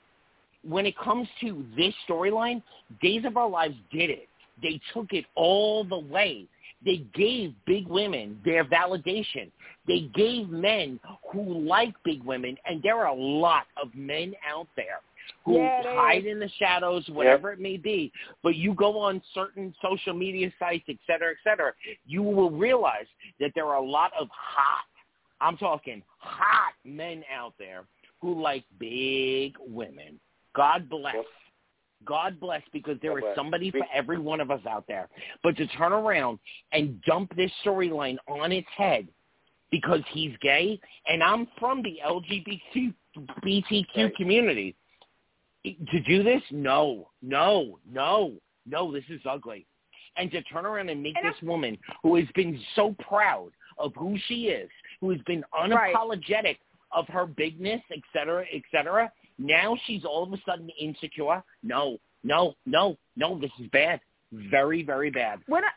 when it comes to this storyline, Days of Our Lives did it. They took it all the way. They gave big women their validation. They gave men who like big women, and there are a lot of men out there who Yeah, hide is. in the shadows, whatever it may be. But you go on certain social media sites, et cetera, et cetera, you will realize that there are a lot of hot, I'm talking hot men out there who like big women. God bless. Yep. God bless because there God is bless. somebody for every one of us out there. But to turn around and dump this storyline on its head because he's gay, and I'm from the LGBT BTQ Right. community, to do this, no, no, no, no, this is ugly. And to turn around and make And this woman who has been so proud of who she is, who has been Right. unapologetic of her bigness, et cetera, et cetera, now she's all of a sudden insecure. No, no, no, no, this is bad. Very, very bad. when I,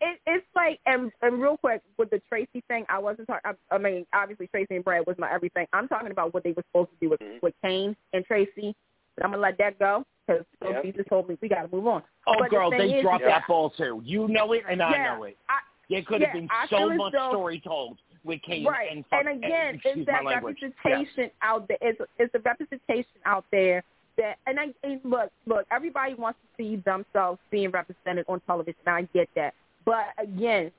it, it's like and and real quick with the Tracy thing, I wasn't talking. I, I mean, obviously Tracy and Brad was my everything. I'm talking about what they were supposed to do with Mhm. with Kane and Tracy, but I'm gonna let that go because Yeah. Jesus told me we got to move on. Oh, But the girl, thing they is, dropped is that ball too. You know it, and I Yeah, know it. I, There could have yeah, been so much though- story told with Kane right. and fuck, and again, excuse it's that language. representation out there. It's it's a representation out there that and I and look look everybody wants to see themselves being represented on television. And I get that, but again,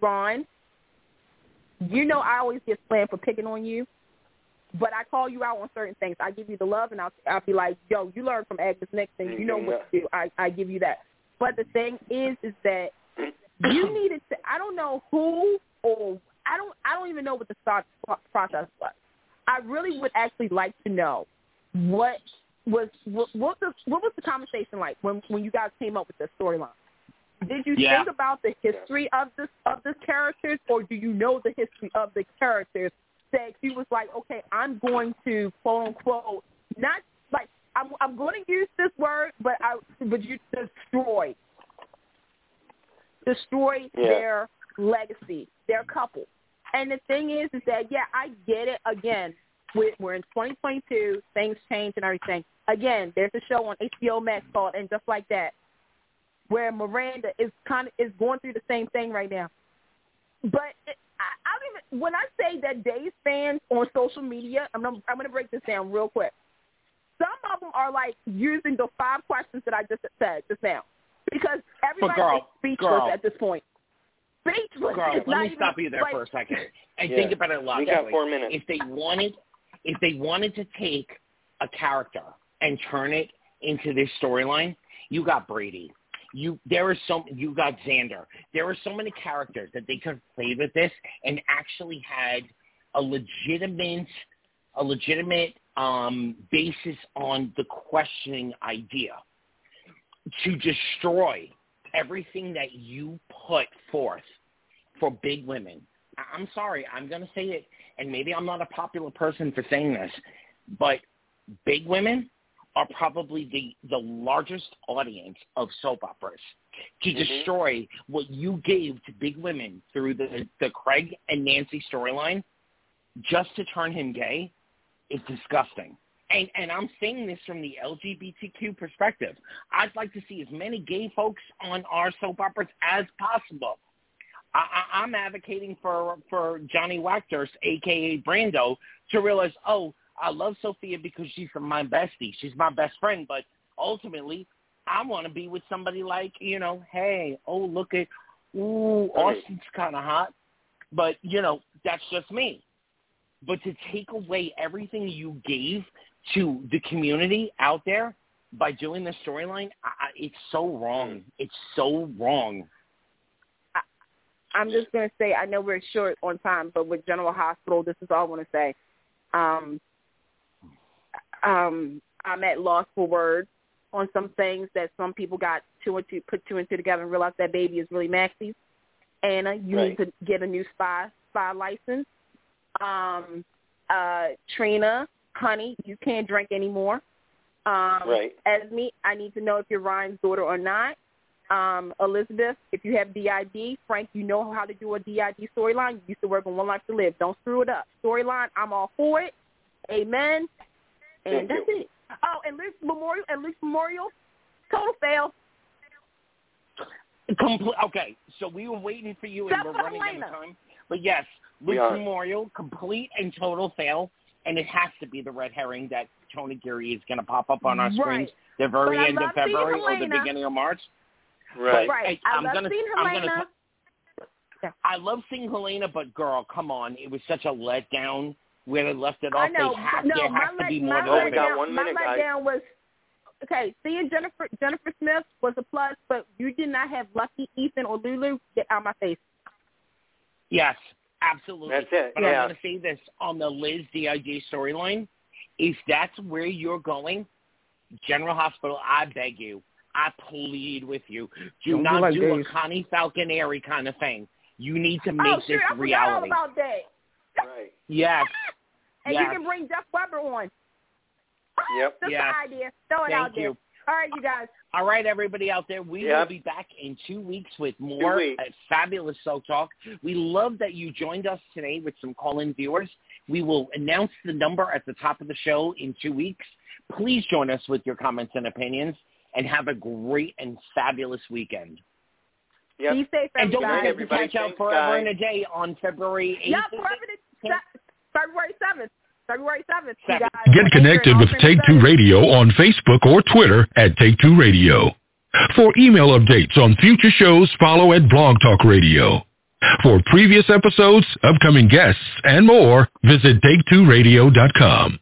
Ron, you know I always get slammed for picking on you. But I call you out on certain things. I give you the love, and I'll I'll be like, "Yo, you learn from Agnes next Nixon. You know what to do." I I give you that. But the thing is, is that mm-hmm. you needed to. I don't know who or I don't. I don't even know what the pro- process was. I really would actually like to know what was what, what the what was the conversation like when when you guys came up with this storyline. did you Yeah. think about the history of this of the characters, or do you know the history of the characters? That she was like, okay, I'm going to quote unquote not like I'm I'm going to use this word, but I but you destroy destroy Yeah. their legacy, their couple. And the thing is, is that yeah, I get it. Again, we're, we're in 2022, things change and everything. Again, there's a show on HBO Max called "And Just Like That," where Miranda is kind of is going through the same thing right now. But it, I, I don't even when I say that Days fans on social media, I'm gonna, I'm going to break this down real quick. Some of them are like using the five questions that I just said just now because everybody girl, is speechless girl. at this point. Speechless. Girl, It's let me stop you there like, for a second and Yeah. think about it logically. We logically. got four minutes. If they wanted, if they wanted to take a character and turn it into this storyline, you got Brady. You there are so you got Xander. There are so many characters that they could have played with this and actually had a legitimate a legitimate um, basis on the questioning idea to destroy everything that you put forth for big women. I'm sorry, I'm going to say it, and maybe I'm not a popular person for saying this, but big women are probably the, the largest audience of soap operas. To Mhm. destroy what you gave to big women through the, the Craig and Nancy storyline just to turn him gay is disgusting. And and I'm saying this from the LGBTQ perspective. I'd like to see as many gay folks on our soap operas as possible. I, I, I'm advocating for for Johnny Wackdurst, aka Brando, to realize, oh, I love Sophia because she's my bestie, she's my best friend, but ultimately, I want to be with somebody like you know, hey, oh look at, ooh, Austin's kind of hot, but you know, that's just me. But to take away everything you gave to the community out there by doing this storyline, I, I- it's so wrong. It's so wrong. I'm just going to say, I know we're short on time, but with General Hospital, this is all I want to say. Um, um, I'm at loss for words on some things that some people got two and two, put two and two together and realized that baby is really Maxie's. Anna, you Right. need to get a new spy spy license. Um, uh, Trina, honey, you can't drink anymore. Um, Right. Esme, I need to know if you're Ryan's daughter or not. Um, Elizabeth, if you have DID, Frank, you know how to do a DID storyline. You used to work on One Life to Live. Don't screw it up. Storyline, I'm all for it. Amen. And Thank that's you. it. Oh, and Luke's Memorial, and Luke's Memorial, total fail. Comple- okay, so we were waiting for you, and Except we're for running out of time. But yes, We Luke's. Memorial, complete and total fail, and it has to be the red herring that Tony Geary is going to pop up on our Right. screens the very end of February or the beginning of March. Right. Right. I I'm love gonna- seeing I'm gonna Helena. I love seeing Helena, but girl, come on, it was such a letdown where they left it I off. know. They have, no, there my has to let, be my more Oh, to it. got letdown, one minute, my guys. letdown was okay. Seeing Jennifer Jennifer Smith was a plus, but you did not have Lucky, Ethan, or Lulu get out my face. Yes, absolutely. That's it. But yeah. I'm going to say this on the Liz DID storyline. If that's where you're going, General Hospital, I beg you, I plead with you, do Don't do not like do a Connie Falconeri kind of thing. You need to oh, make oh, this sure, I forgot all reality. about that. Right. Yes. And yes. you can bring Jeff Weber on. Yep. Just Yes. an idea. Throw it Thank out there. you. All right, you guys. All right, everybody out there, we will be back in two weeks with more weeks. fabulous Soul Talk. We love that you joined us today with some call-in viewers. We will announce the number at the top of the show in two weeks. Please join us with your comments and opinions, and have a great and fabulous weekend. Yep. Be safe, And don't everybody. forget to catch out Forever guys. in a Day on February 8th. Yeah, forever the, February 7th. February 7th. You guys. Get connected with Take Two Radio on Facebook or Twitter at Take Two Radio. For email updates on future shows, follow at Blog Talk Radio. For previous episodes, upcoming guests, and more, visit Take2Radio.com.